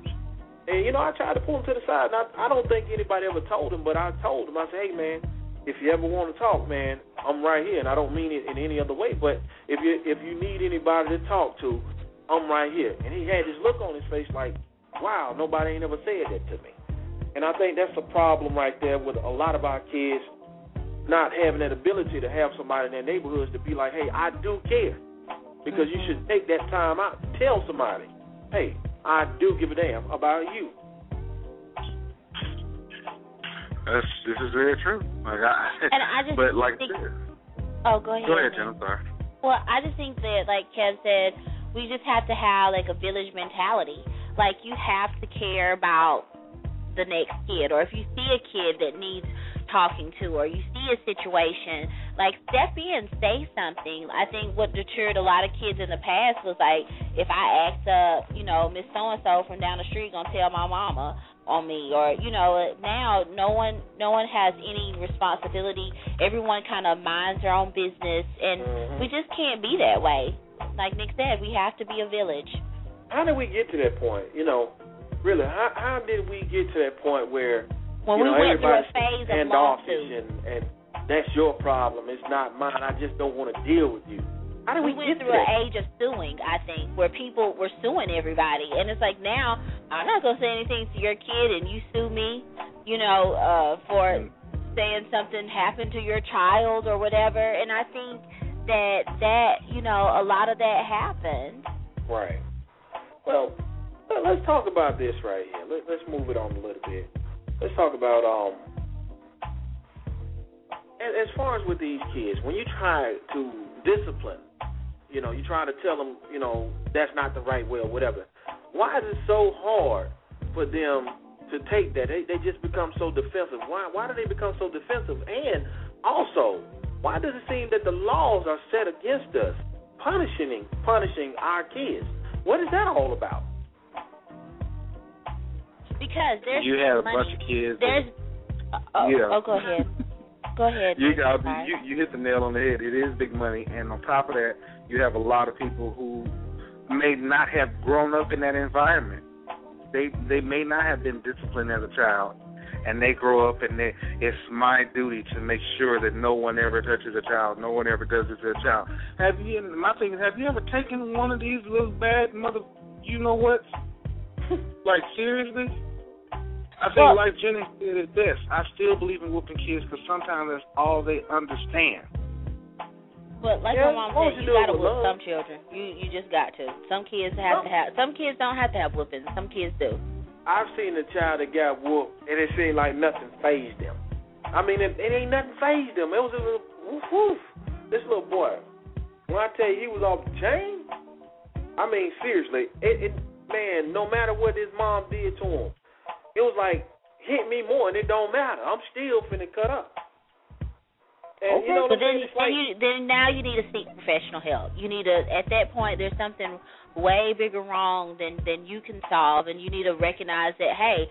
And you know, I tried to pull him to the side, and I, I don't think anybody ever told him, but I told him. I said, "Hey, man, if you ever want to talk, man, I'm right here." And I don't mean it in any other way, but if you if you need anybody to talk to, I'm right here. And he had this look on his face like, "Wow, nobody ain't ever said that to me." And I think that's a problem right there with a lot of our kids not having that ability to have somebody in their neighborhoods to be like, "Hey, I do care," because you mm-hmm. should take that time out, to tell somebody, "Hey, I do give a damn about you." That's, this is very true. Like I, And I just but like think- this, Oh, go ahead. go ahead, Jen. I'm sorry. Well, I just think that, like Kev said, we just have to have like a village mentality. Like you have to care about the next kid, or if you see a kid that needs talking to, or you see a situation, like step in, say something. I think what deterred a lot of kids in the past was like, if I asked up, you know, Miss So and So from down the street gonna tell my mama on me, or you know, now no one, no one has any responsibility. Everyone kind of minds their own business, and Mhm. we just can't be that way. Like Nick said, we have to be a village. How did we get to that point? You know, really, how how did we get to that point where When you we know went through a phase of lawsuits, and and that's your problem, it's not mine. I just don't want to deal with you. How did we we, went get through an age of suing, I think, where people were suing everybody, and it's like now I'm not gonna say anything to your kid, and you sue me, you know, uh, for saying something happened to your child or whatever. And I think that that you know a lot of that happened. Right. Well, let- let's talk about this right here. Let, let's move it on a little bit. Let's talk about um. As, far as with these kids, when you try to discipline, you know, you try to tell them, you know, that's not the right way or whatever. Why is it so hard for them to take that? They they just become so defensive. Why why do they become so defensive? And also, why does it seem that the laws are set against us, punishing punishing our kids? What is that all about? Because there's you had a money. bunch of kids. There's uh, oh, Yeah. oh go ahead. Go ahead. you sorry. you you hit the nail on the head. It is big money, and on top of that, you have a lot of people who may not have grown up in that environment. They they may not have been disciplined as a child, and they grow up and they it's my duty to make sure that no one ever touches a child, no one ever does this to a child. Have you? My thing is, have you ever taken one of these little bad mother, you know what? like seriously? I think Well- like Jenny said it best. I still believe in whooping kids because sometimes that's all they understand. But like Yeah, my mom as said, you you gotta whoop love. some children. You you just got to. Some kids have to have. Some kids don't have to have whoopings. Some kids do. I've seen a child that got whooped, and it seemed like nothing phased him. I mean, it, it ain't nothing phased him. It was a little woof woof. This little boy, when I tell you he was off the chain, I mean seriously, it, it man, no matter what his mom did to him, it was like hit me more, and it don't matter. I'm still finna cut up. And you know then? Then like, you then now you need to seek professional help. You need to at that point there's something way bigger wrong than than you can solve, and you need to recognize that hey,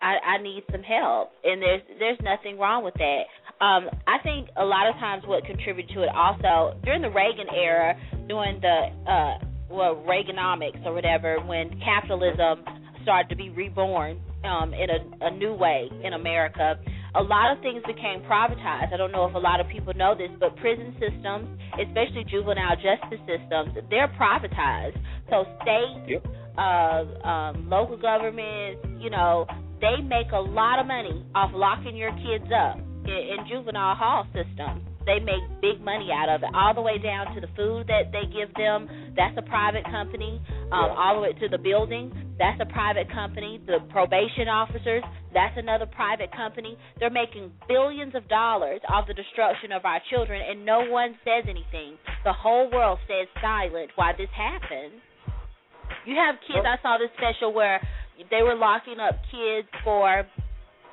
I, I need some help, and there's there's nothing wrong with that. Um, I think a lot of times what contributed to it also during the Reagan era, during the uh, well Reaganomics or whatever, when capitalism started to be reborn um, in a, a new way in America a lot of things became privatized. I don't know if a lot of people know this, but prison systems, especially juvenile justice systems, they're privatized. So states, Yep. uh, um, local governments, you know, they make a lot of money off locking your kids up in, in juvenile hall systems. They make big money out of it, all the way down to the food that they give them. That's a private company. Um, All the way to the building. That's a private company. The probation officers. That's another private company. They're making billions of dollars off the destruction of our children, and no one says anything. The whole world stays silent while this happens. You have kids. I saw this special where they were locking up kids for,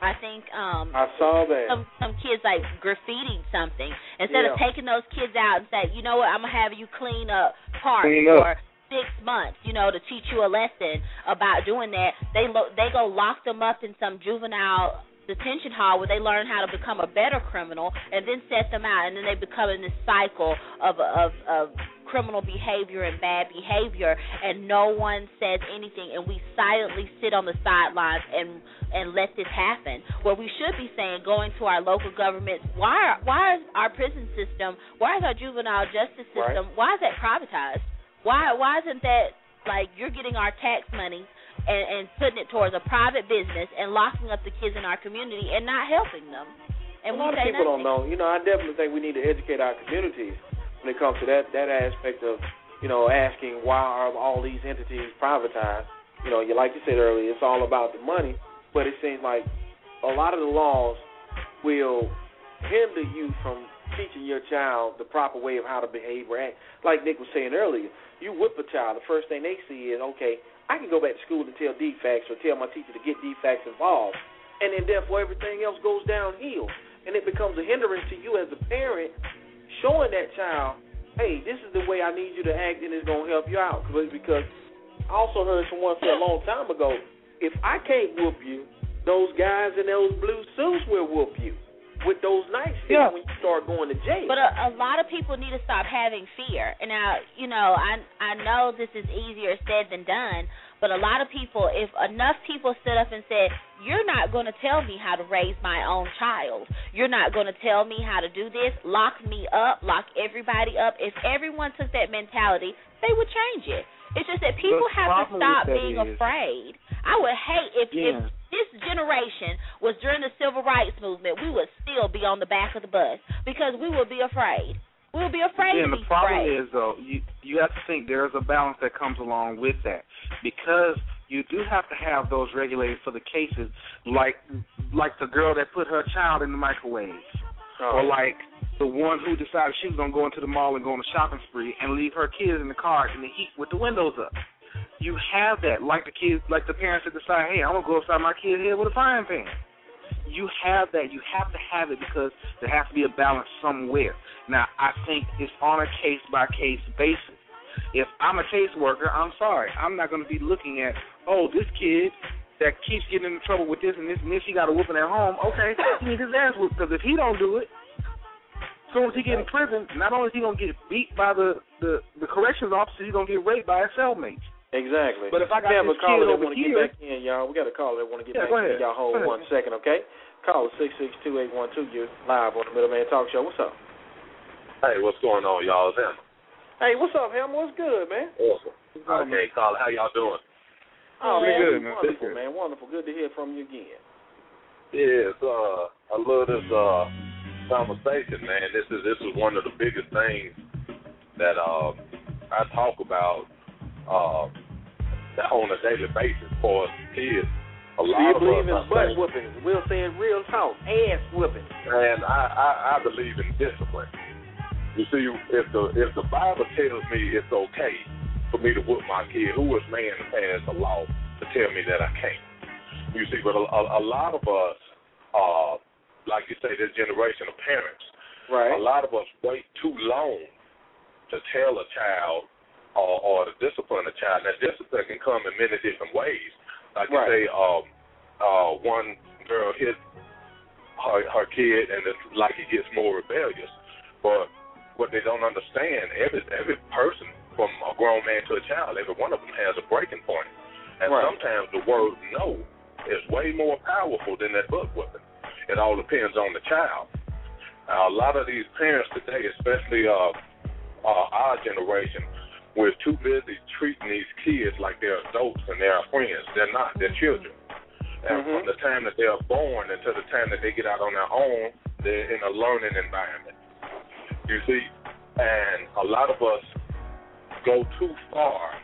I think, um, I saw that. some some kids like graffitiing something. Instead of taking those kids out and say, you know what, I'm gonna have you clean up parks Clean up. for six months, you know, to teach you a lesson about doing that. They lo- they go lock them up in some juvenile detention hall where they learn how to become a better criminal and then set them out and then they become in this cycle of of of criminal behavior and bad behavior and no one says anything and we silently sit on the sidelines and and let this happen where we should be saying going to our local governments why are, why is our prison system why is our juvenile justice system Right. why is that privatized why why isn't that like you're getting our tax money and, and putting it towards a private business and locking up the kids in our community and not helping them. And a lot of people don't know. You know, I definitely think we need to educate our communities when it comes to that that aspect of, you know, asking why are all these entities privatized. You know, you like you said earlier, it's all about the money, but it seems like a lot of the laws will hinder you from teaching your child the proper way of how to behave or act. Like Nick was saying earlier, you whip a child, the first thing they see is, okay, I can go back to school and tell DFCS or tell my teacher to get DFCS involved. And then therefore everything else goes downhill. And it becomes a hindrance to you as a parent showing that child, hey, this is the way I need you to act and it's going to help you out. Because I also heard someone say a long time ago, if I can't whoop you, those guys in those blue suits will whoop you with those night shifts Yeah. when you start going to jail. But a, a lot of people need to stop having fear. And now, you know, I I know this is easier said than done, but a lot of people, if enough people stood up and said, "You're not going to tell me how to raise my own child. You're not going to tell me how to do this. Lock me up. Lock everybody up." If everyone took that mentality, they would change it. It's just that people The have to stop being is- afraid. I would hate if if this generation was during the civil rights movement, we would still be on the back of the bus because we would be afraid. We would be afraid And to the problem afraid. is though, you you have to think there's a balance that comes along with that because you do have to have those regulators for the cases like like the girl that put her child in the microwave, oh. or like the one who decided she was gonna go into the mall and go on a shopping spree and leave her kids in the car in the heat with the windows up. You have that, like the kids, like the parents that decide, hey, I'm gonna go upside my kid's head with a frying pan. You have that. You have to have it because there has to be a balance somewhere. Now, I think it's on a case by case basis. If I'm a caseworker, I'm sorry. I'm not going to be looking at, oh, this kid that keeps getting into trouble with this and this and this, he got a whooping at home. Okay, he needs his ass whooped because if he don't do it, as soon as he get in prison, not only is he going to get beat by the, the, the corrections officer, he's going to get raped by his cellmates. Exactly. But if I got we have this a caller that want to get back in, y'all. We got a caller that want to get Yeah, back go in. Y'all hold Go ahead. one second, okay? Caller six six two eight one two. You live on the Middleman Talk Show. What's up? Hey, what's going on, y'all? It's Emma. Hey, what's up, Ham? What's good, man? Awesome. Okay, Carl, how y'all doing? Oh, Pretty man, good, man. Wonderful, good. man. Wonderful. Good to hear from you again. Yes, uh, I love this uh conversation, man. This is this is one of the biggest things that uh, I talk about uh, on a daily basis for kids. A Do lot you of believe us, in butt whoopings? We'll say in real talk, ass whooping. and I, I I believe in discipline. You see, if the if the Bible tells me it's okay for me to whoop my kid, who is man to pass a law to tell me that I can't? You see, but a, a, a lot of us, uh, like you say, this generation of parents, Right. a lot of us wait too long to tell a child or, or to discipline a child. Now, discipline can come in many different ways. Like you Right. say, um, uh, one girl hit her, her kid, and it's like he gets more rebellious. But what they don't understand, every every person, from a grown man to a child, every one of them has a breaking point. And Right. sometimes the word no is way more powerful than that butt whipping. It all depends on the child. Now, a lot of these parents today, especially uh, uh, our generation, we're too busy treating these kids like they're adults and they're our friends. They're not. They're children. And Mhm. from the time that they're born until the time that they get out on their own, they're in a learning environment. You see, and a lot of us go too far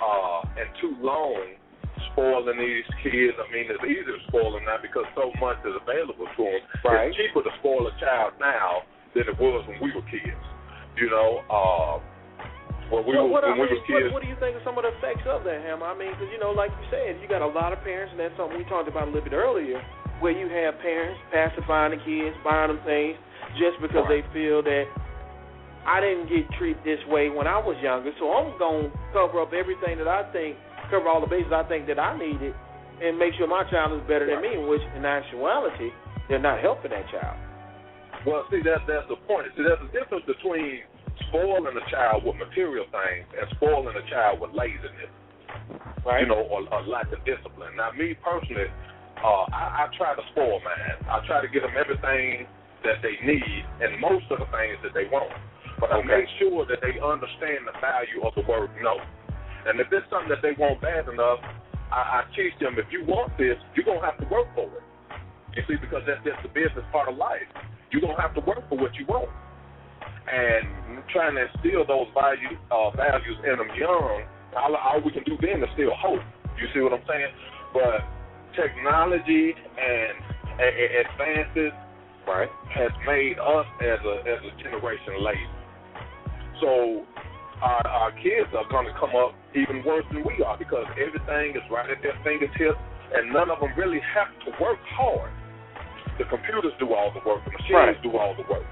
uh, and too long spoiling these kids. I mean, it's easy to spoil them now because so much is available to them. Right. It's cheaper to spoil a child now than it was when we were kids. You know, uh, when we Well, were what, I when we mean, kids. what, what do you think of some of the effects of that, Ham? I mean, because you know, like you said, you got a lot of parents, and that's something we talked about a little bit earlier, where you have parents pacifying the kids, buying them things just because Right. they feel that I didn't get treated this way when I was younger, so I'm gonna cover up everything that I think, cover all the bases I think that I needed and make sure my child is better than me, in which in actuality they're not helping that child. Well, see, that's that's the point. See, there's a difference between spoiling a child with material things and spoiling a child with laziness, right? You know, or, or lack of discipline. Now, me personally, uh, I, I try to spoil mine. I try to get them everything that they need and most of the things that they want. But I make sure that they understand the value of the word no. And if it's something that they want bad enough, I, I teach them if you want this, you're gonna have to work for it. You see, because that's just the business part of life. You're gonna have to work for what you want. And trying to instill those value, uh, values in them young, all, all we can do then is still hope. You see what I'm saying? But technology and, and, and advances right. has made us as a as a generation lazy. So our, our kids are going to come up even worse than we are because everything is right at their fingertips, and none of them really have to work hard. The computers do all the work, the machines Right. do all the work.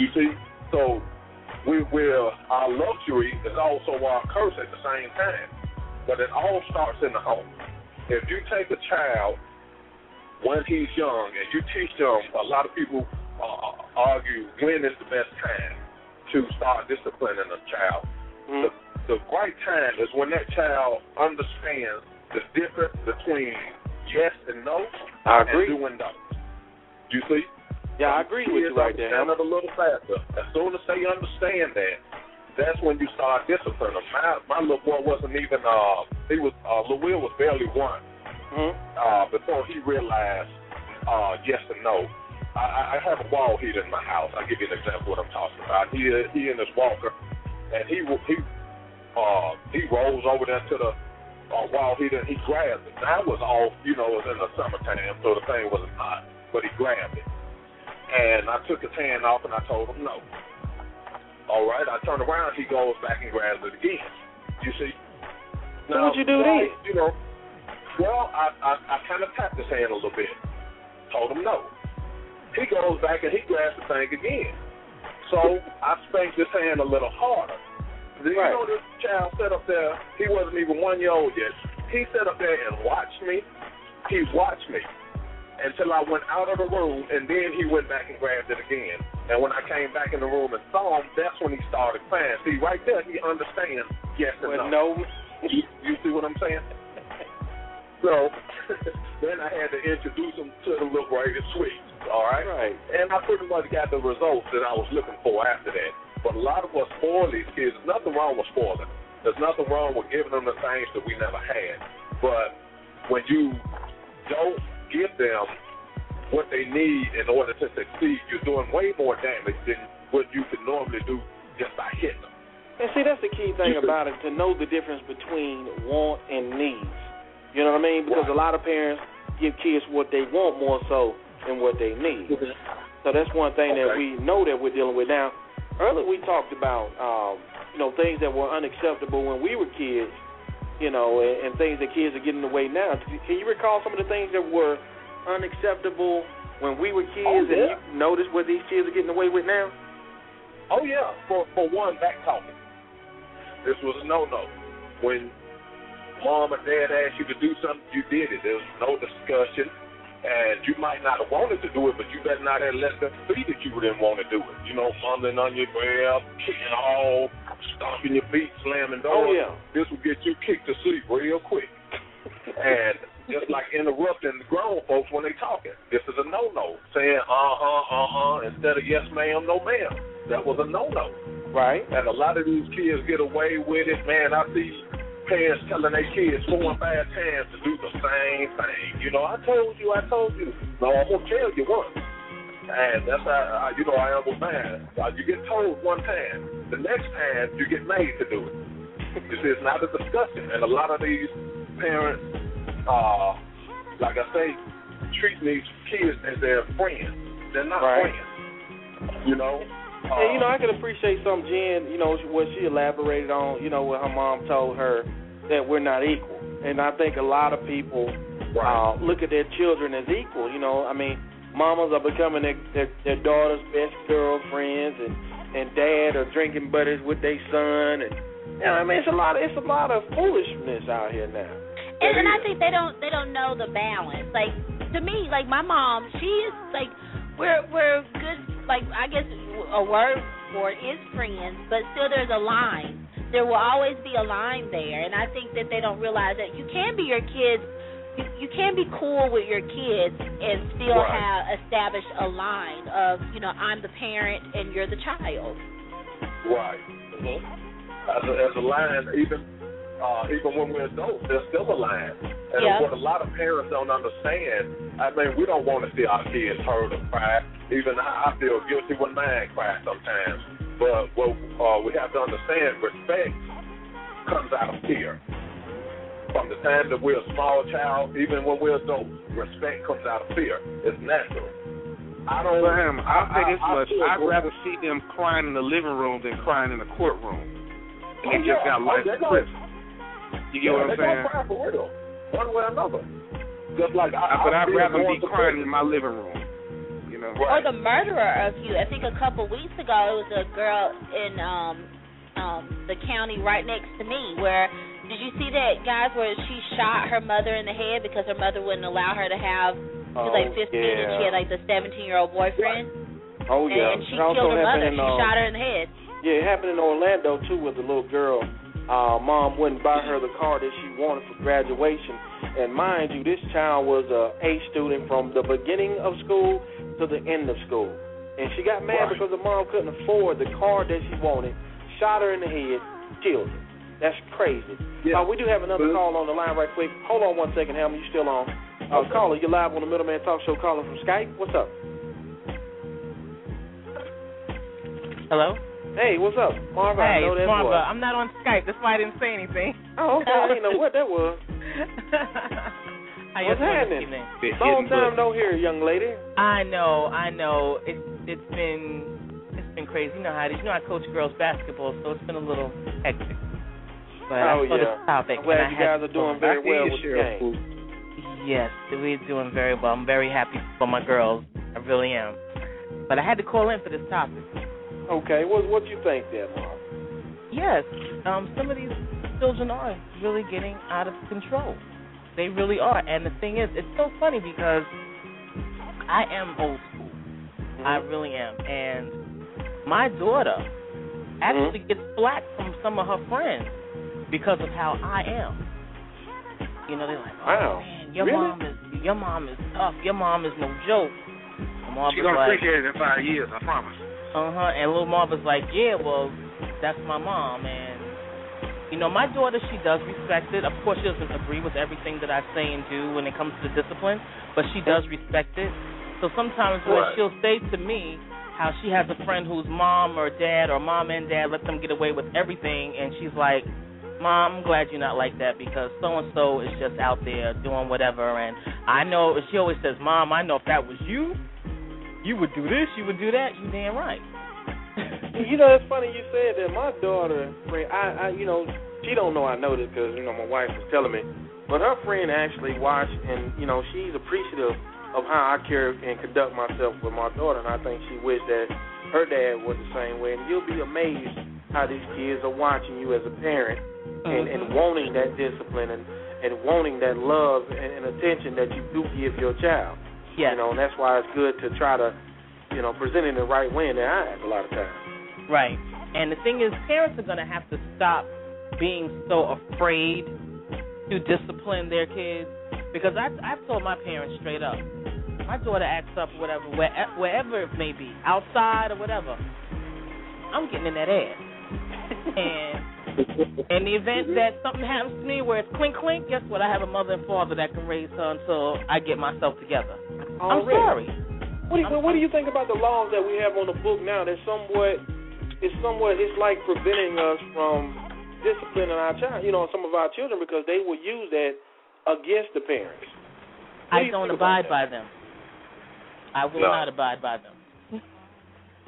You see, so we will our luxury is also our curse at the same time. But it all starts in the home. If you take a child when he's young and you teach them, a lot of people uh, argue when is the best time to start disciplining a child. Mm-hmm. The, the right time is when that child understands the difference between yes and no I agree. and doing no. You see? Yeah, I agree with you right there. It a little faster. As soon as they understand that, that's when you start disciplining them. My my little boy wasn't even uh he was uh Will was barely one hmm uh before he realized uh yes and no. I, I have a wall heater in my house. I'll give you an example of what I'm talking about. He he in his walker and he he uh he rolls over there to the uh, wall heater and he grabs it. That was all you know, it was in the summertime, so the thing wasn't hot. But he grabbed it. And I took his hand off and I told him no. All right, I turned around, he goes back and grabs it again. You see? So what'd you do then? You know, well, I I, I kind of tapped his hand a little bit. Told him no. He goes back and he grabs the thing again. So I spanked his hand a little harder. Do you know this child sat up there? He wasn't even one year old yet. He sat up there and watched me. He watched me until I went out of the room, and then he went back and grabbed it again. And when I came back in the room and saw him, that's when he started crying. See, right there, he understands yes and Well, no. no. You, you see what I'm saying? So then I had to introduce him to the little braided sweets. All right. Right. And I pretty much got the results that I was looking for after that. But a lot of us spoil these kids. There's nothing wrong with spoiling. There's nothing wrong with giving them the things that we never had. But when you don't give them what they need in order to succeed, you're doing way more damage than what you could normally do just by hitting them. And see, that's the key thing about it to know the difference between want and needs. You know what I mean? Because a lot of parents give kids what they want more so than what they need. So that's one thing that we know that we're dealing with now. Earlier we talked about um, you know things that were unacceptable when we were kids, you know, and, and things that kids are getting away now. Can you recall some of the things that were unacceptable when we were kids, Oh, and you notice what these kids are getting away with now? Oh yeah, for for one, back talking. This was a no no. When mom or dad asked you to do something, you did it. There was no discussion, and you might not have wanted to do it, but you better not have let them see that you didn't want to do it. You know, fumbling on your breath, kicking all, stomping your feet, slamming doors. Oh, yeah. This will get you kicked to sleep real quick. and just like interrupting the grown folks when they talking. This is a no no. Saying uh huh uh huh instead of yes ma'am no ma'am. That was a no no. Right. And a lot of these kids get away with it. Man, I see parents telling their kids four and five times to do the same thing. You know, I told you, I told you. No, I'm gonna tell you once. And that's how you know I am with mine. Uh, You get told one time, the next time you get made to do it. You see, it's not a discussion, and a lot of these parents, uh, like I say, treating these kids as their friends. They're not Right. friends. You know. Uh, And you know, I can appreciate some Jen, you know, what she elaborated on, you know, what her mom told her that we're not equal. And I think a lot of people uh, look at their children as equal. You know, I mean, mamas are becoming their their, their daughter's best girlfriends, and and dad are drinking buddies with their son, and you know, I mean, it's a lot. Of, it's a lot of foolishness out here now. and, and I think they don't they don't know the balance. Like to me, like my mom, she is like we're we're good. Like I guess a word for it is friends, but still there's a line. There will always be a line there, and I think that they don't realize that you can be your kids. You, you can be cool with your kids and still Right. have established a line of you know I'm the parent and you're the child. Right. Mm-hmm. As a, as a line, even uh, even when we're adults, there's still a line. And Yeah. what a lot of parents don't understand, I mean, we don't want to see our kids hurt or cry. Even I, feel guilty when mine cries sometimes. But what uh, we have to understand, respect comes out of fear. From the time that we're a small child, even when we're adults, respect comes out of fear. It's natural. I don't. Sam, I'll say this I- I much. feel I'd rather see them crying in the living room than crying in the courtroom. And they Oh, just yeah. got Oh, life they're scripts. You get yeah, what I'm saying? gonna cry for real, one way or another. Just like I, but I I'd rather be crying in my living room. You know? or the murderer of you. I think a couple weeks ago it was a girl in um um the county right next to me where did you see that guys where she shot her mother in the head because her mother wouldn't allow her to have she was like Oh, 15 and she had like the 17 year old boyfriend Oh yeah. and she It killed her mother. in, She uh, shot her in the head. Yeah, it happened in Orlando too with the little girl. Uh, mom wouldn't buy her the car that she wanted for graduation. And mind you, this child was a A student from the beginning of school to the end of school. And she got mad Right. because the mom couldn't afford the car that she wanted, shot her in the head, killed her. That's crazy. Yeah. Uh, we do have another But- call on the line right quick. Hold on one second, Ham. You still on? Uh, Okay. Caller, you're live on the Middleman Talk Show calling from Skype. What's up? Hello? Hey, what's up? Marva, I hey, know it's that Marva. voice. I'm not on Skype. That's why I didn't say anything. Oh, okay. I didn't know what that was. How you What's doing this happening? evening? Long time no hear, young lady. I know, I know. It's it's been it's been crazy. You know how it is. You know I coach girls basketball, so it's been a little hectic. But oh I saw yeah. this topic. I'm glad and I you guys are doing very well with the game. Yes, we're doing very well. I'm very happy for my girls. I really am. But I had to call in for this topic. Okay, what what do you think there, Marv? Yes, um, some of these children are really getting out of control. They really are. And the thing is, it's so funny because I am old school. I really am. And my daughter actually gets flack from some of her friends because of how I am. You know, they're like, "Oh Wow. man, your Really? mom is your mom is tough. Your mom is no joke." She's gonna like, appreciate it in five years, I promise. uh huh. And little Marv was like, yeah, well, that's my mom. And, you know, my daughter, she does respect it. Of course, she doesn't agree with everything that I say and do when it comes to discipline, but she does respect it. So sometimes when Right. she'll say to me how she has a friend whose mom or dad or mom and dad let them get away with everything, and she's like, Mom, I'm glad you're not like that because so and so is just out there doing whatever. And I know, she always says, Mom, I know if that was you, you would do this, you would do that. You damn right. You know, it's funny you said that. My daughter, I, I, you know, she don't know I know this because you know my wife was telling me, but her friend actually watched, and you know, she's appreciative of how I care and conduct myself with my daughter, and I think she wished that her dad was the same way. And you'll be amazed how these kids are watching you as a parent and, and mm-hmm. wanting that discipline and and wanting that love and, and attention that you do give your child. Yes. You know, and that's why it's good to try to, you know, present it in the right way in their eyes a lot of times. Right. And the thing is, parents are going to have to stop being so afraid to discipline their kids because I, I've told my parents straight up. My daughter acts up, whatever, where, wherever it may be, outside or whatever. I'm getting in that ass. and in the event that something happens to me where it's clink clink, guess what? I have a mother and father that can raise her until I get myself together. Oh, I'm Already. sorry. What do you, what do you think about the laws that we have on the book now? That somewhat, it's somewhat, it's like preventing us from disciplining our child, you know, some of our children because they will use that against the parents. What I you don't abide by them. I will No. not abide by them.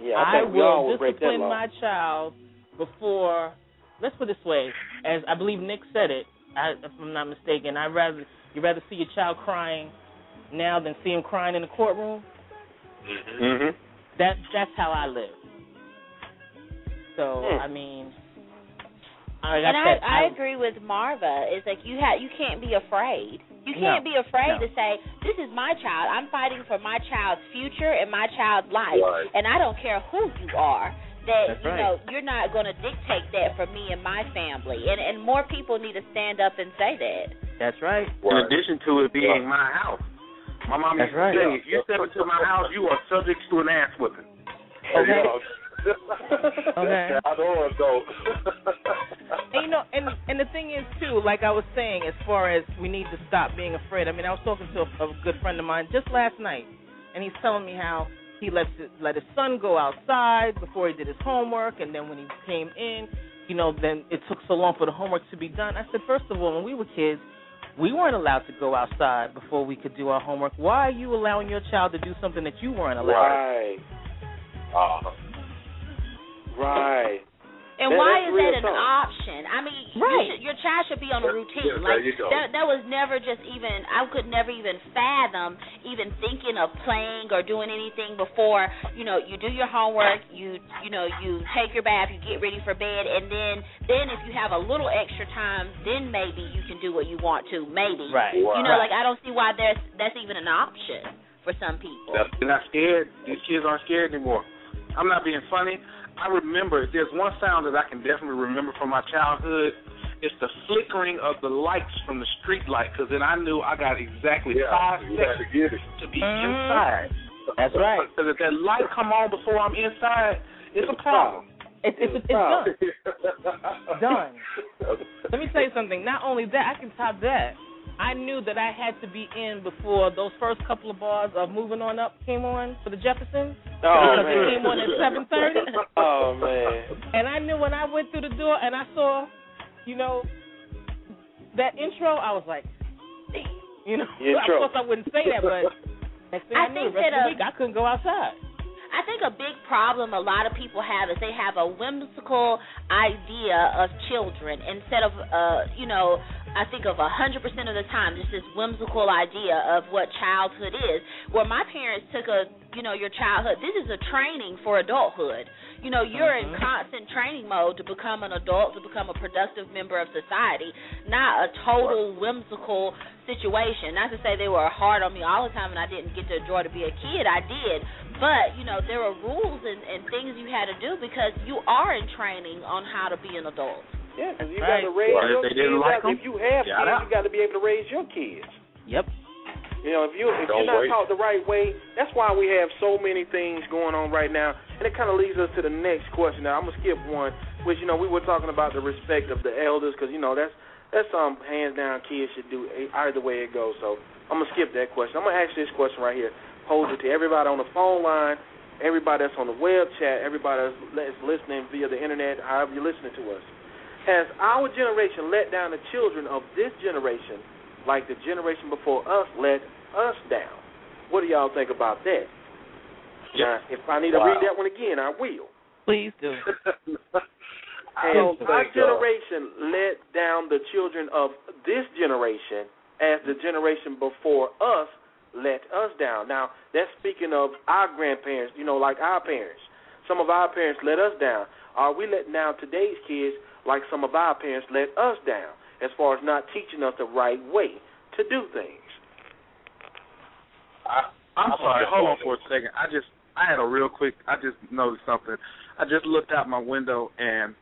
Yeah, I, I think we all will break that discipline law. my child before. Let's put it this way, as I believe Nick said it, I, if I'm not mistaken. I'd rather you rather see your child crying now than see him crying in the courtroom. Mm-hmm. That's that's how I live. So Hmm. I mean, I, I and I, said, I agree with Marva. It's like you have you can't be afraid. You can't No, be afraid no. to say, "This is my child. I'm fighting for my child's future and my child's life, Right. and I don't care who you are." That That's you right. know you're not going to dictate that for me and my family, and and more people need to stand up and say that. That's right. In addition to it being my house. My mom That's used to right. say, if you step into my house, you are subject to an ass whipping. Okay. okay. Okay. I don't know. And you know, and and the thing is too, like I was saying, as far as we need to stop being afraid. I mean, I was talking to a, a good friend of mine just last night, and he's telling me how he let his, let his son go outside before he did his homework, and then when he came in, you know, then it took so long for the homework to be done. I said, first of all, when we were kids, we weren't allowed to go outside before we could do our homework. Why are you allowing your child to do something that you weren't allowed? Right. Uh, Right. And That- why is that an talk. option? I mean, you should, your child should be on a routine. yeah, like that, that was never just even. I could never even fathom even thinking of playing or doing anything before. You know, you do your homework, you you know, you take your bath, you get ready for bed, and then then if you have a little extra time, then maybe you can do what you want to. Maybe. Right. You know, like I don't see why there's that's even an option for some people. They're not scared. These kids aren't scared anymore. I'm not being funny. I remember there's one sound that I can definitely remember from my childhood. It's the flickering of the lights from the street light, because then I knew I got exactly yeah, five you had to seconds get it. to be Mhm. inside. That's right. Because if that light come on before I'm inside, it's a problem. It's it's, it's done. Done. Let me tell you something. Not only that, I can top that. I knew that I had to be in before those first couple of bars of Moving On Up came on for the Jeffersons. Oh because man. it came on at seven thirty. Oh man. And I knew when I went through the door and I saw, you know, that intro, I was like, damn. You know, of course I wouldn't say that, but next thing I, I knew, think the rest that, of the uh, week I couldn't go outside. I think a big problem a lot of people have is they have a whimsical idea of children instead of uh you know I think of a hundred percent of the time just this whimsical idea of what childhood is. Where my parents took a you know your childhood this is a training for adulthood. You know you're in mm-hmm. constant training mode to become an adult to become a productive member of society, not a total whimsical situation. Not to say they were hard on me all the time and I didn't get to enjoy to be a kid. I did, but you know there are rules and, and things you had to do because you are in training on how to be an adult. Yeah, 'cause you Right. got to raise Well, if your they didn't kids. like up. 'em, if you have get kids, out. you got to be able to raise your kids. Yep. You know, if you if Don't you're not wait. taught the right way, that's why we have so many things going on right now. And it kind of leads us to the next question. Now I'm gonna skip one, which you know we were talking about the respect of the elders, because you know that's that's um hands down kids should do e- either way it goes. So I'm gonna skip that question. I'm gonna ask this question right here. Pose it to everybody on the phone line, everybody that's on the web chat, everybody that's that's listening via the internet, however you're listening to us. Has our generation let down the children of this generation like the generation before us let us down? What do y'all think about that? Now, if I need to read that one again, I will. Please do. I Has our think, generation let down the children of this generation as the generation before us let us down? Now, that's speaking of our grandparents, you know, like our parents. Some of our parents let us down. Are we letting down today's kids like some of our parents let us down as far as not teaching us the right way to do things? I, I'm I'm sorry. Hold on for a second. I just I had a real quick. I just noticed something. I just looked out my window and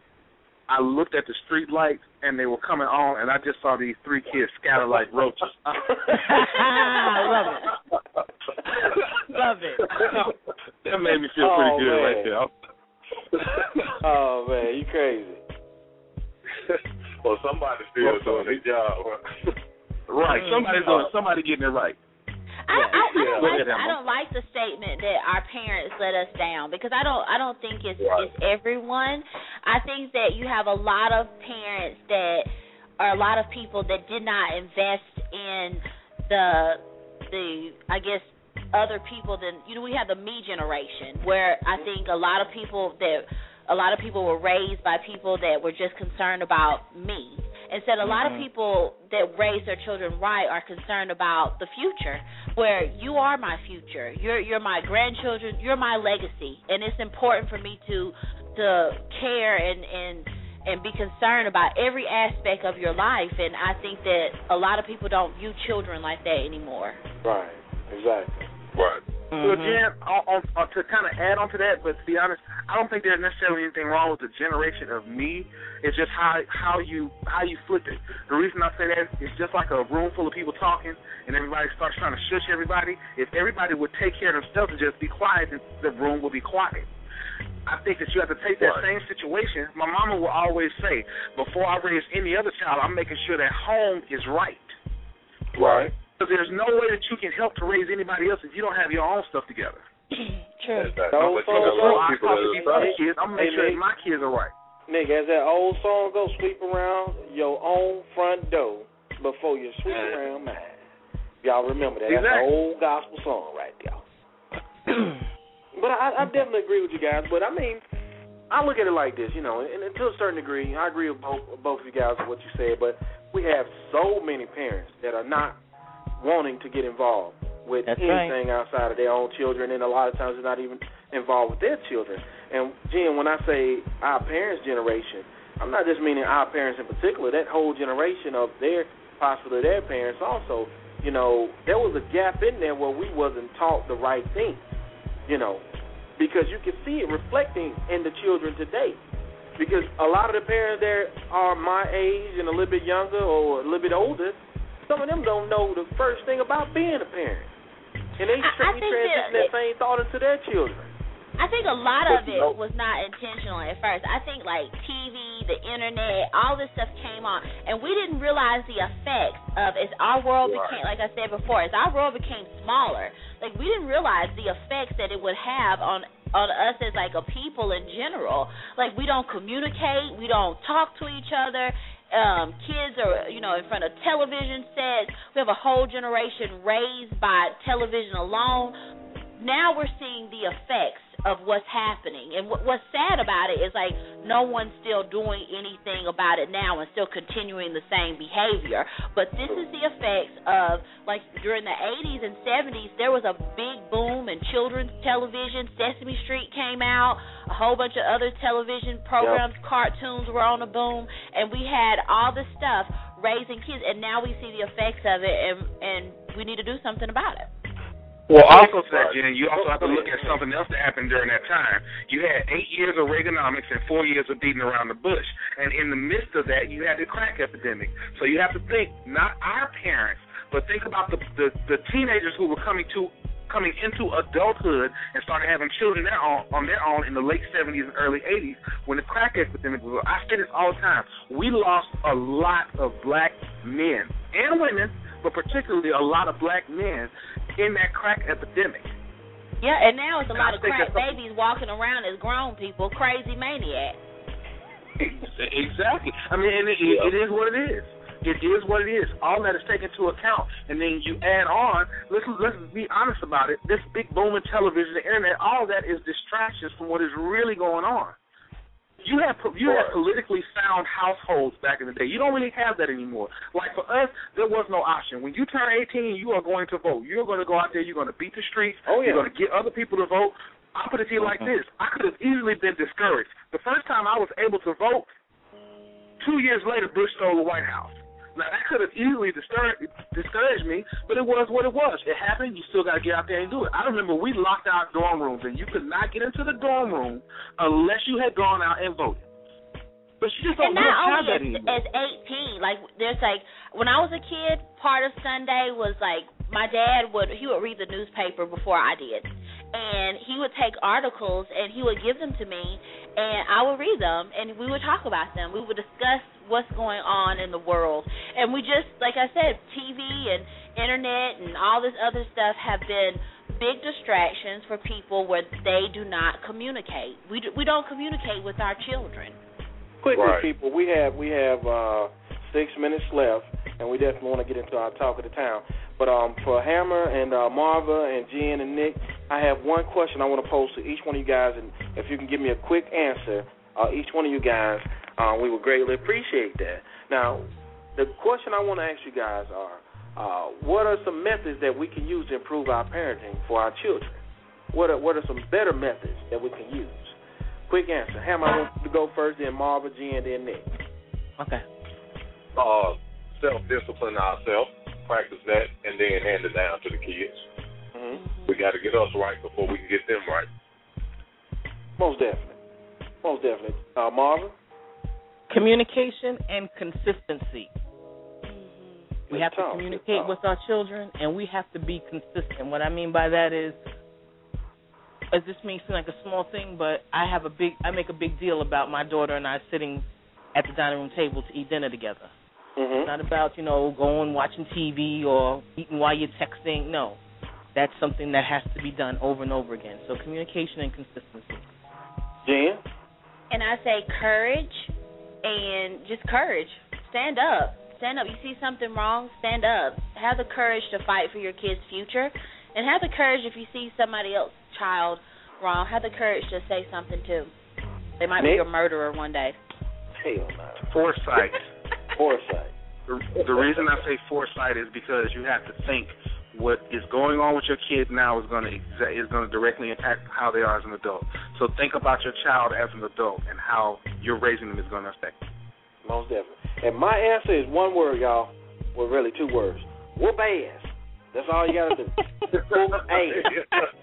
I looked at the street lights and they were coming on, and I just saw these three kids scatter like roaches. I Love it. Love it. that made me feel pretty Oh, good man. right there. oh man, you crazy. well, somebody's still Well, doing their job. Right. Somebody's Uh, doing. Somebody getting it right. I, I, I don't Go like. I don't like the statement that our parents let us down because I don't I don't think it's Right. it's everyone. I think that you have a lot of parents that or a lot of people that did not invest in the the I guess other people than you know we have the me generation where I think a lot of people that a lot of people were raised by people that were just concerned about me. Instead, a lot of mm-hmm. people that raise their children right are concerned about the future, where you are my future. You're you're my grandchildren. You're my legacy, and it's important for me to to care and and and be concerned about every aspect of your life. And I think that a lot of people don't view children like that anymore. Right. Exactly. Right. So Mhm. Jen, on, on, on, to kind of add on to that, but to be honest, I don't think there's necessarily anything wrong with the generation of me. It's just how how you how you flip it. The reason I say that is just like a room full of people talking, and everybody starts trying to shush everybody. If everybody would take care of themselves and just be quiet, then the room will be quiet. I think that you have to take that same situation. My mama will always say, before I raise any other child, I'm making sure that home is right. Right. Because there's no way that you can help to raise anybody else if you don't have your own stuff together. True. Exactly. No, But so- you got a So I people talk that to are these other trying- kids. I'm gonna make Hey, sure Nick. my kids are right. Nick, as that old song goes, sweep around your own front door before you sweep around mine. Y'all remember that? That's an old gospel song right there. But I, I definitely agree with you guys. But I mean, I look at it like this, you know, and, and to a certain degree, I agree with both both of you guys with what you said. But we have so many parents that are not wanting to get involved with That's right. anything outside of their own children, and a lot of times they're not even involved with their children. And Jen, when I say our parents' generation, I'm not just meaning our parents in particular. That whole generation of their, possibly their parents also. You know, there was a gap in there where we wasn't taught the right things you know, because you can see it reflecting in the children today. Because a lot of the parents there are my age and a little bit younger or a little bit older. Some of them don't know the first thing about being a parent, and they I- I tra- transition that- that same thought into their children. I think a lot of it was not intentional at first. I think like TV, the internet, all this stuff came on, and we didn't realize the effects of as our world became, like I said before, as our world became smaller. Like we didn't realize the effects that it would have on on us as like a people in general. Like we don't communicate, we don't talk to each other. Um, kids are, you know, in front of television sets. We have a whole generation raised by television alone now we're seeing the effects of what's happening. And what, what's sad about it is like no one's still doing anything about it now and still continuing the same behavior. But this is the effects of like during the 80s and 70s there was a big boom in children's television. Sesame Street came out, a whole bunch of other television programs, cartoons were on the boom, and we had all this stuff raising kids and now we see the effects of it and and we need to do something about it. Well, also to that, Jen, you also have to look at something else that happened during that time. You had eight years of Reaganomics and four years of beating around the bush, and in the midst of that, you had the crack epidemic. So you have to think not our parents, but think about the the, the teenagers who were coming to coming into adulthood and started having children their own, on their own in the late 70s and early 80s when the crack epidemic was. I say this all the time. We lost a lot of black men and women, but particularly a lot of black men in that crack epidemic. Yeah, and now it's a lot of crack babies walking around as grown people, crazy maniacs. Exactly. I mean, and it, it is what it is. It is what it is. All that is taken into account, and then you add on. Let's let's be honest about it. This big boom in television, the internet, all that is distractions from what is really going on. You have you had politically sound households back in the day. You don't really have that anymore. Like for us, there was no option. When you turn 18, you are going to vote. You're going to go out there. You're going to beat the streets. Oh, yeah. You're going to get other people to vote. I put it to you like mm-hmm. this: I could have easily been discouraged. The first time I was able to vote, two years later, Bush stole the White House. Now that could have easily discouraged, discouraged me, but it was what it was. It happened. You still got to get out there and do it. I remember we locked our dorm rooms, and you could not get into the dorm room unless you had gone out and voted. But you just don't, and not have that only as, as 18, like there's like when I was a kid, part of Sunday was like my dad would he would read the newspaper before I did, and he would take articles and he would give them to me, and I would read them and we would talk about them. We would discuss what's going on in the world, and we just like I said, TV and internet and all this other stuff have been big distractions for people where they do not communicate. We do, we don't communicate with our children. Quickly, Right. people, we have we have uh, six minutes left, and we definitely want to get into our talk of the town. But um, for Hammer and uh, Marva and Jen and Nick, I have one question I want to pose to each one of you guys, and if you can give me a quick answer, uh, each one of you guys, uh, we would greatly appreciate that. Now, the question I want to ask you guys are, uh, what are some methods that we can use to improve our parenting for our children? What are what are some better methods that we can use? Quick answer. Ham, I want to go first, then Marva, G, and then Nick. Okay. Uh, self discipline ourselves, practice that, and then hand it down to the kids. Mm-hmm. We got to get us right before we can get them right. Most definitely. Most definitely. Uh, Marva? Communication and consistency. We Good have talk, to communicate talk. with our children, and we have to be consistent. What I mean by that is, as this may seem like a small thing, but I have a big, I make a big deal about my daughter and I sitting at the dining room table to eat dinner together. Mm-hmm. It's not about you know going watching TV or eating while you're texting. No, that's something that has to be done over and over again. So communication and consistency. Jen? And I say courage and just courage. Stand up. Stand up. You see something wrong, stand up. Have the courage to fight for your kid's future. And have the courage if you see somebody else's child wrong, have the courage to say something too. They might Nick? be a murderer one day. Hell no. Foresight. Foresight. The, the reason I say foresight is because you have to think what is going on with your kids now is going to exa- is going to directly impact how they are as an adult. So think about your child as an adult and how you're raising them is going to affect them. Most definitely. And my answer is one word, y'all. Well, really two words. Whoop ass. That's all you got to do. Whoop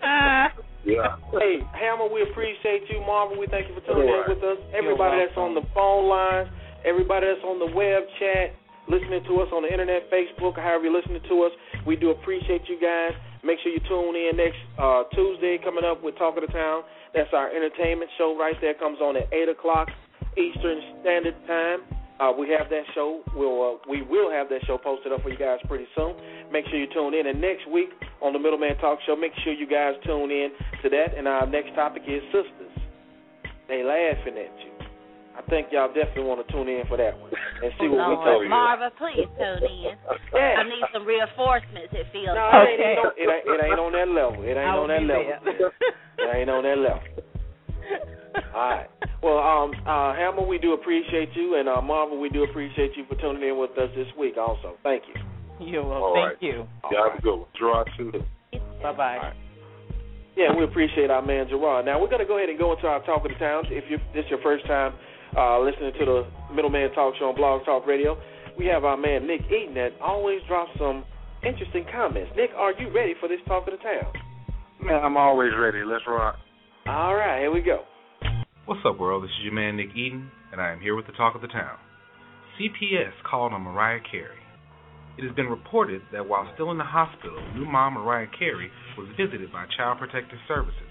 ass. Yeah. Hey, Hammer, we appreciate you. Marva, we thank you for tuning in with us. Everybody that's on the phone lines, everybody that's on the web chat, listening to us on the internet, Facebook, however you're listening to us, we do appreciate you guys. Make sure you tune in next uh, Tuesday coming up with Talk of the Town. That's our entertainment show right there. Comes on at 8 o'clock Eastern Standard Time. Uh, we have that show. We'll uh, we will have that show posted up for you guys pretty soon. Make sure you tune in. And next week on the Middleman Talk Show, make sure you guys tune in to that. And our next topic is sisters. They laughing at you. I think y'all definitely want to tune in for that one and see what we Lord, talk Marva, please tune in. Yeah. I need some reinforcements. It feels. No, like. it, ain't on, it, ain't, it ain't on that level. It ain't I on that level. It ain't on that level. All right. Well, um, uh, Hammer, we do appreciate you, and uh, Marva, we do appreciate you for tuning in with us this week. Also, thank you. You're welcome. All Thank right. you. Y'all have a good one. Draw two. Bye bye. Yeah, we appreciate our man Gerard. Now we're going to go ahead and go into our talk of the towns. If you this is your first time uh, listening to the Middleman Talk Show on Blog Talk Radio, we have our man Nick Eaton that always drops some interesting comments. Nick, are you ready for this talk of the town? Man, I'm always ready. Let's rock. All right, here we go. What's up, world? This is your man, Nick Eden, and I am here with the talk of the town. CPS called on Mariah Carey. It has been reported that while still in the hospital, new mom Mariah Carey was visited by Child Protective Services.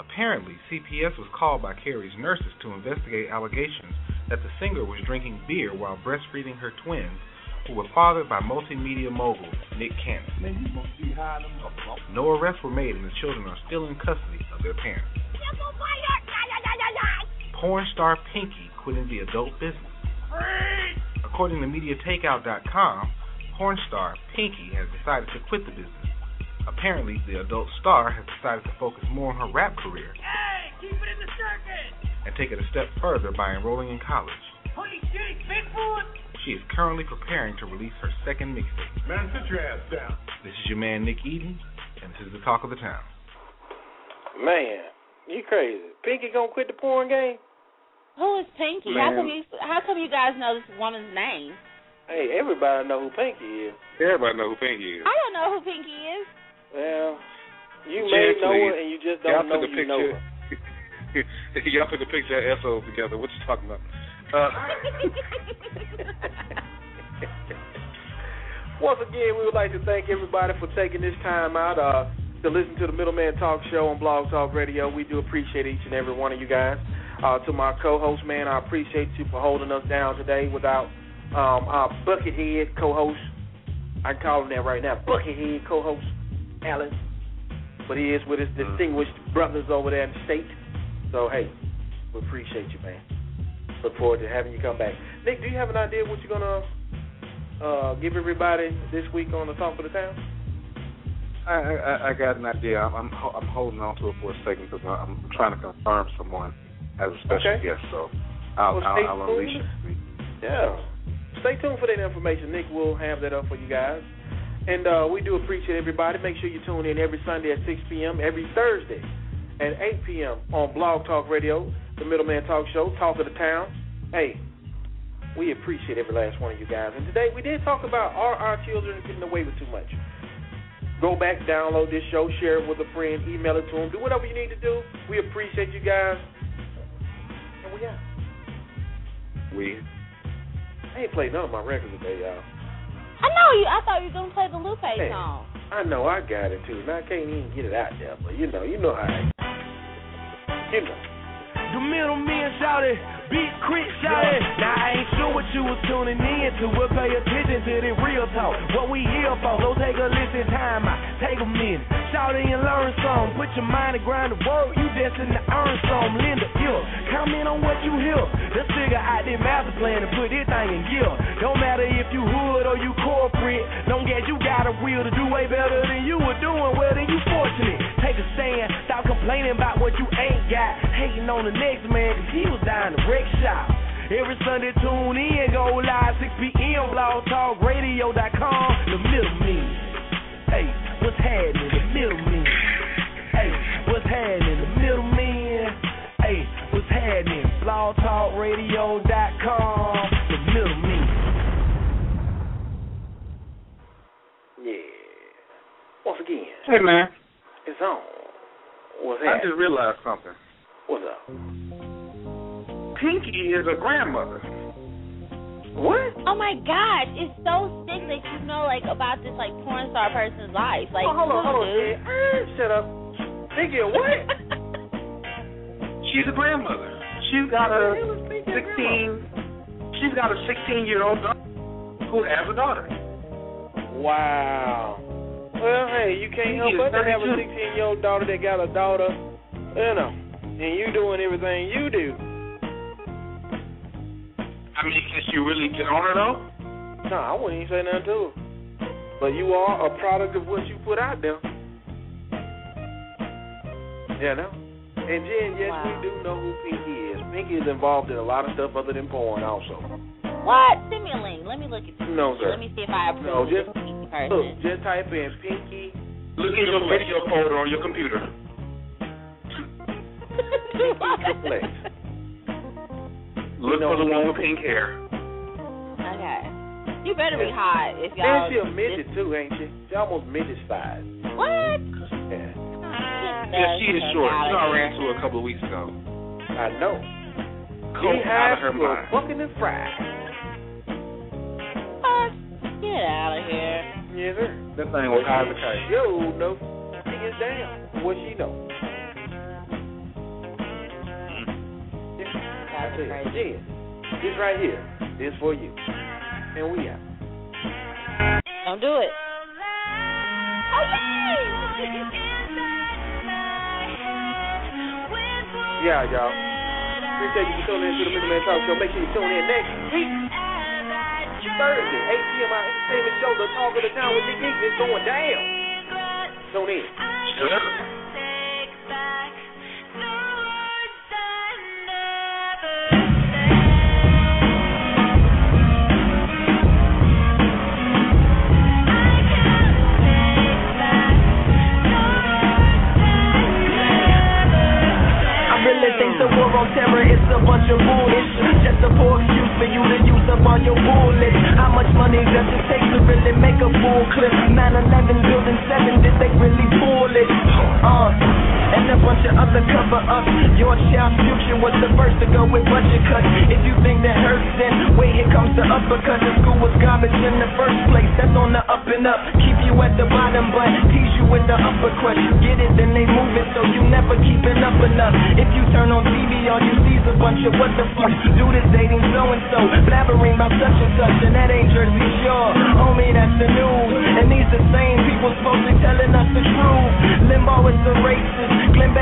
Apparently, CPS was called by Carey's nurses to investigate allegations that the singer was drinking beer while breastfeeding her twins, who were fathered by multimedia mogul Nick Cannon. No arrests were made, and the children are still in custody of their parents. Porn star Pinky quitting the adult business. According to MediaTakeout.com, porn star Pinky has decided to quit the business. Apparently, the adult star has decided to focus more on her rap career Hey, keep it in the circuit. and take it a step further by enrolling in college. Holy shit, Bigfoot. She is currently preparing to release her second mixtape. Man, sit your ass down. This is your man Nick Eden, and this is the talk of the town. Man, you crazy. Pinky gonna quit the porn game? Who is Pinky? How come you? How come you guys know this woman's name? Hey, everybody know who Pinky is. Everybody know who Pinky is. I don't know who Pinky is. Well, you may know please. her and you just don't know took a you know picture. her. Y'all put the picture of SO together. What you talking about? Uh, Once again, we would like to thank everybody for taking this time out uh, to listen to the Middleman Talk Show on Blog Talk Radio. We do appreciate each and every one of you guys. Uh, to my co-host, man, I appreciate you for holding us down today without um, our buckethead co-host. I can call him that right now, buckethead co-host, Alan. But he is with his distinguished brothers over there in the state. So hey, we appreciate you, man. Look forward to having you come back. Nick, do you have an idea what you're gonna uh, give everybody this week on the talk of the town? I, I I got an idea. I'm I'm, I'm holding on to it for a second because I'm trying to confirm someone as a special Okay. guest. So I'll Well, I'll, I'll unleash it. Yeah. Stay tuned for that information. Nick will have that up for you guys. And uh, we do appreciate everybody. Make sure you tune in every Sunday at 6 p.m., every Thursday at 8 p.m. on Blog Talk Radio. the Middleman Talk Show, Talk of the Town. Hey, we appreciate every last one of you guys. And today we did talk about are our children getting away with too much? Go back, download this show, share it with a friend, email it to them, do whatever you need to do. We appreciate you guys. And we out. We. I ain't played none of my records today, y'all. I know you. I thought you were gonna play the Lupe Hey. song. I know I got it too. Now I can't even get it out there, but you know, you know how. I, you know. The middleman shouted, beat crit shouted. Now I ain't sure what you was tuning in to, but pay attention to the real talk. What we here for, so take a listen, time out, take a minute. Shout it and learn some. Put your mind to grind the work, you destined to earn some. Linda, yeah, comment on what you hear. Let's figure out this master plan and put this thing in gear. Don't matter if you hood or you corporate, don't get you got a will to do way better than you were doing. Well, then you fortunate. Take a stand, stop complaining about what you ain't got. Hating on the next man, cause he was down the wreck shop. Every Sunday, tune in, go live 6 p.m. blogtalkradio.com. The middleman. Hey, what's happening? The middleman. Hey, what's happening? The middleman. Hey, what's happening? blogtalkradio.com. The middleman. Yeah. Once again, Hey man, it's on. What's happening? I just realized something. What's up? Pinky is a grandmother. What? Oh my gosh, it's so sick that you know like about this like porn star person's life. Like, oh, hold on, hold on, dude. Ed. Er, Shut up. Pinky, what? She's a grandmother. She's got a sixteen. She's got a sixteen-year-old daughter who has a daughter. Wow. Well, hey, you can't help Pinky is but to have a 16 year old daughter that got a daughter, you know, and you doing everything you do. I mean, can you really get on her though? No, I wouldn't even say nothing to her. But you are a product of what you put out there. Yeah, no. And Jen, yes, Wow. we do know who Pinky is. Pinky is involved in a lot of stuff other than porn, also. What? Send me a link. Let me look at this. No, sir. Let me see if I approve No, this just- PC Look, just type in Pinky. Look in your video folder on your computer. Flex. Look know for the what? one with pink hair. Okay. You better be hot if And y'all. she a midget too, ain't she? She almost midget size. What? Yeah, Yeah, she is short. You know, I ran into her a couple of weeks ago. I know. Cold she out has of her to mind. fucking and fried. What? Get out of here. Yes, sir. That thing was high as a kite. Yo, no, she is down. What she know? That's that's it. crazy. Jen, this right here is for you. And we out. Don't do it. Oh, Yeah, y'all. Appreciate you for tuning in to the Middleman Talk Show. Make sure you tune in next week. Thursday, 8 p.m. our entertainment show, The Talk of the Town with Nick Eaton. It's going down. Tune in. I bunch of bullshit. Just a poor for you to use up all your bullets. How much money does it take to really make a full clip? 9-11 building 7, did they really pull it? Uh, and a bunch of other cover ups. Your child's future was the first to go with budget cuts. If you think that hurts, then wait, here comes the uppercut. The school was garbage in the first place. That's on the up and up. Keep you at the bottom, but tease you with the uppercut. You get it, then they move it, so you never keeping up enough. If you turn on TV, all you see is a bunch of what the fuck. Do this dating so and so, blabbering about such and such, and that ain't Jersey Shore. Homie, that's the news. And these the same people supposed to telling us the truth. Limbaugh is a racist, Glenn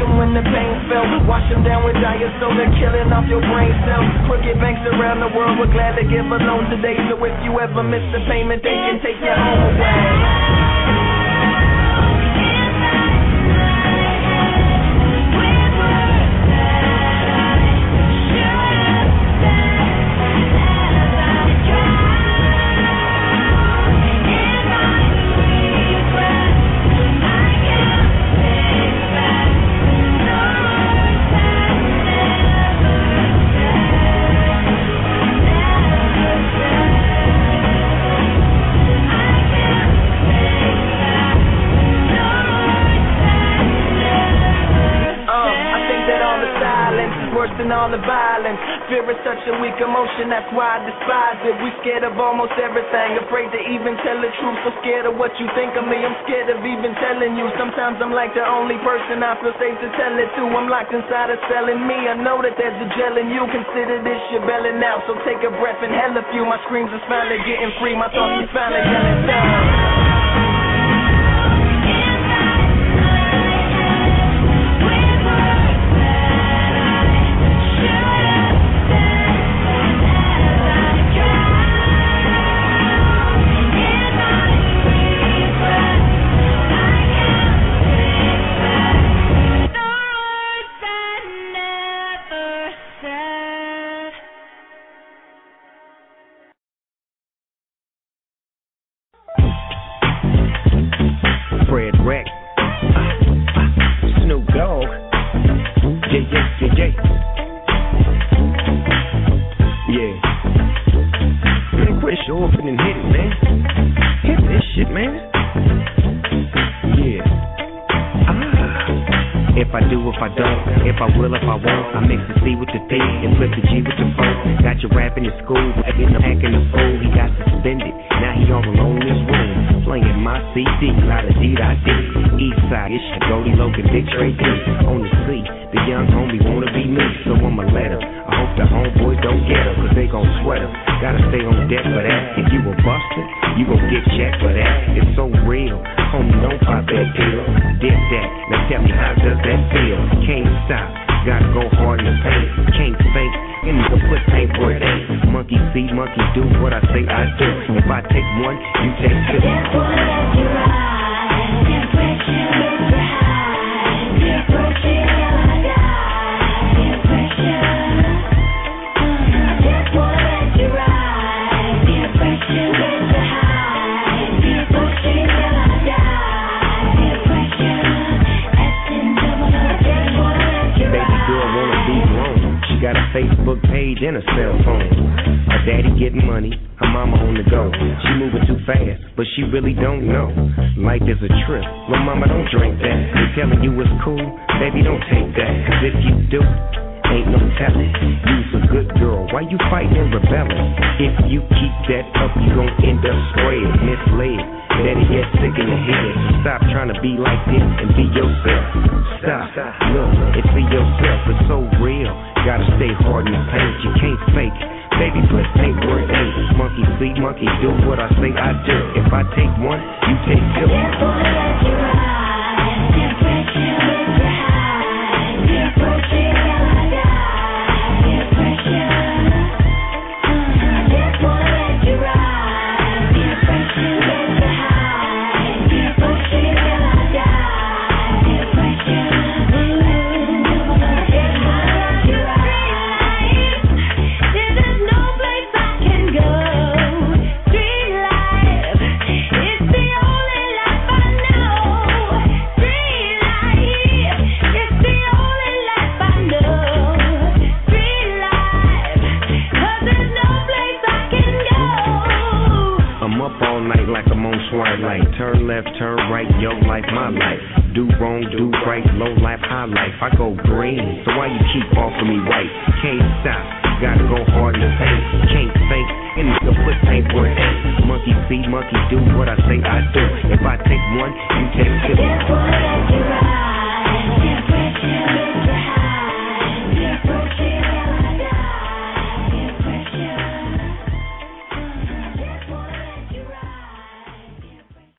them when the pain felt. Wash them down with diet soda, killing off your brain cells. Crooked banks around the world with glad to give a loan today. So if you ever miss the payment, they can take your home away. Emotion, that's why I despise it. We scared of almost everything, afraid to even tell the truth. So scared of what you think of me, I'm scared of even telling you. Sometimes I'm like the only person I feel safe to tell it to. I'm locked inside a cell in me. I know that there's a gel in you. Consider this your belling out, so take a breath and hell a few. My screams is finally getting free, my thoughts is finally getting down. If I I don't, if I will, if I won't, I mix the C with the D and flip the G with the phone. Got you rapping in school, in the back in the fool, he got suspended. Now he all alone in his room, playing my CD, la da dee da dee. East side, it's your Goldie Logan, Big Trey D. On the C, the young homie wanna be me, so I'ma let her. I hope the homeboys don't get her, cause they gon' sweat her. Gotta stay on deck for that. If you a buster, you gon' get checked for that. It's so real, homie, don't pop that pill. Dip that, now tell me how does that feel? Can't stop, gotta go hard in the paint. Can't fake, and you can put paint where it ain't. Monkey see, monkey do what I say I do. If I take one, you take two. Baby Facebook page and a cell phone. Her daddy getting money, her mama on the go. She moving too fast, but she really don't know. Life is a trip. Well, mama, don't drink that. They telling you it's cool, baby, don't take that. Cause if you do, ain't no telling. You's a good girl, why you fighting and rebelling? If you keep that up, you gon' end up spread, misled. Better yet, sick in the head. So stop trying to be like this and be yourself. Stop, look, and see yourself. It's so real. Gotta stay hard in the paint. You can't fake. Baby, put paint where it ain't. Monkey see, monkey do what I say I do. If I take one, you take two. Light. Turn left, turn right, yo life, my life. Do wrong, do right, low life, high life. I go green, so why you keep offering me white? Can't stop, gotta go hard in the paint. Can't think, and the foot paint where it ain't. Monkey see, monkey do what I say I do. If I take one, you take two.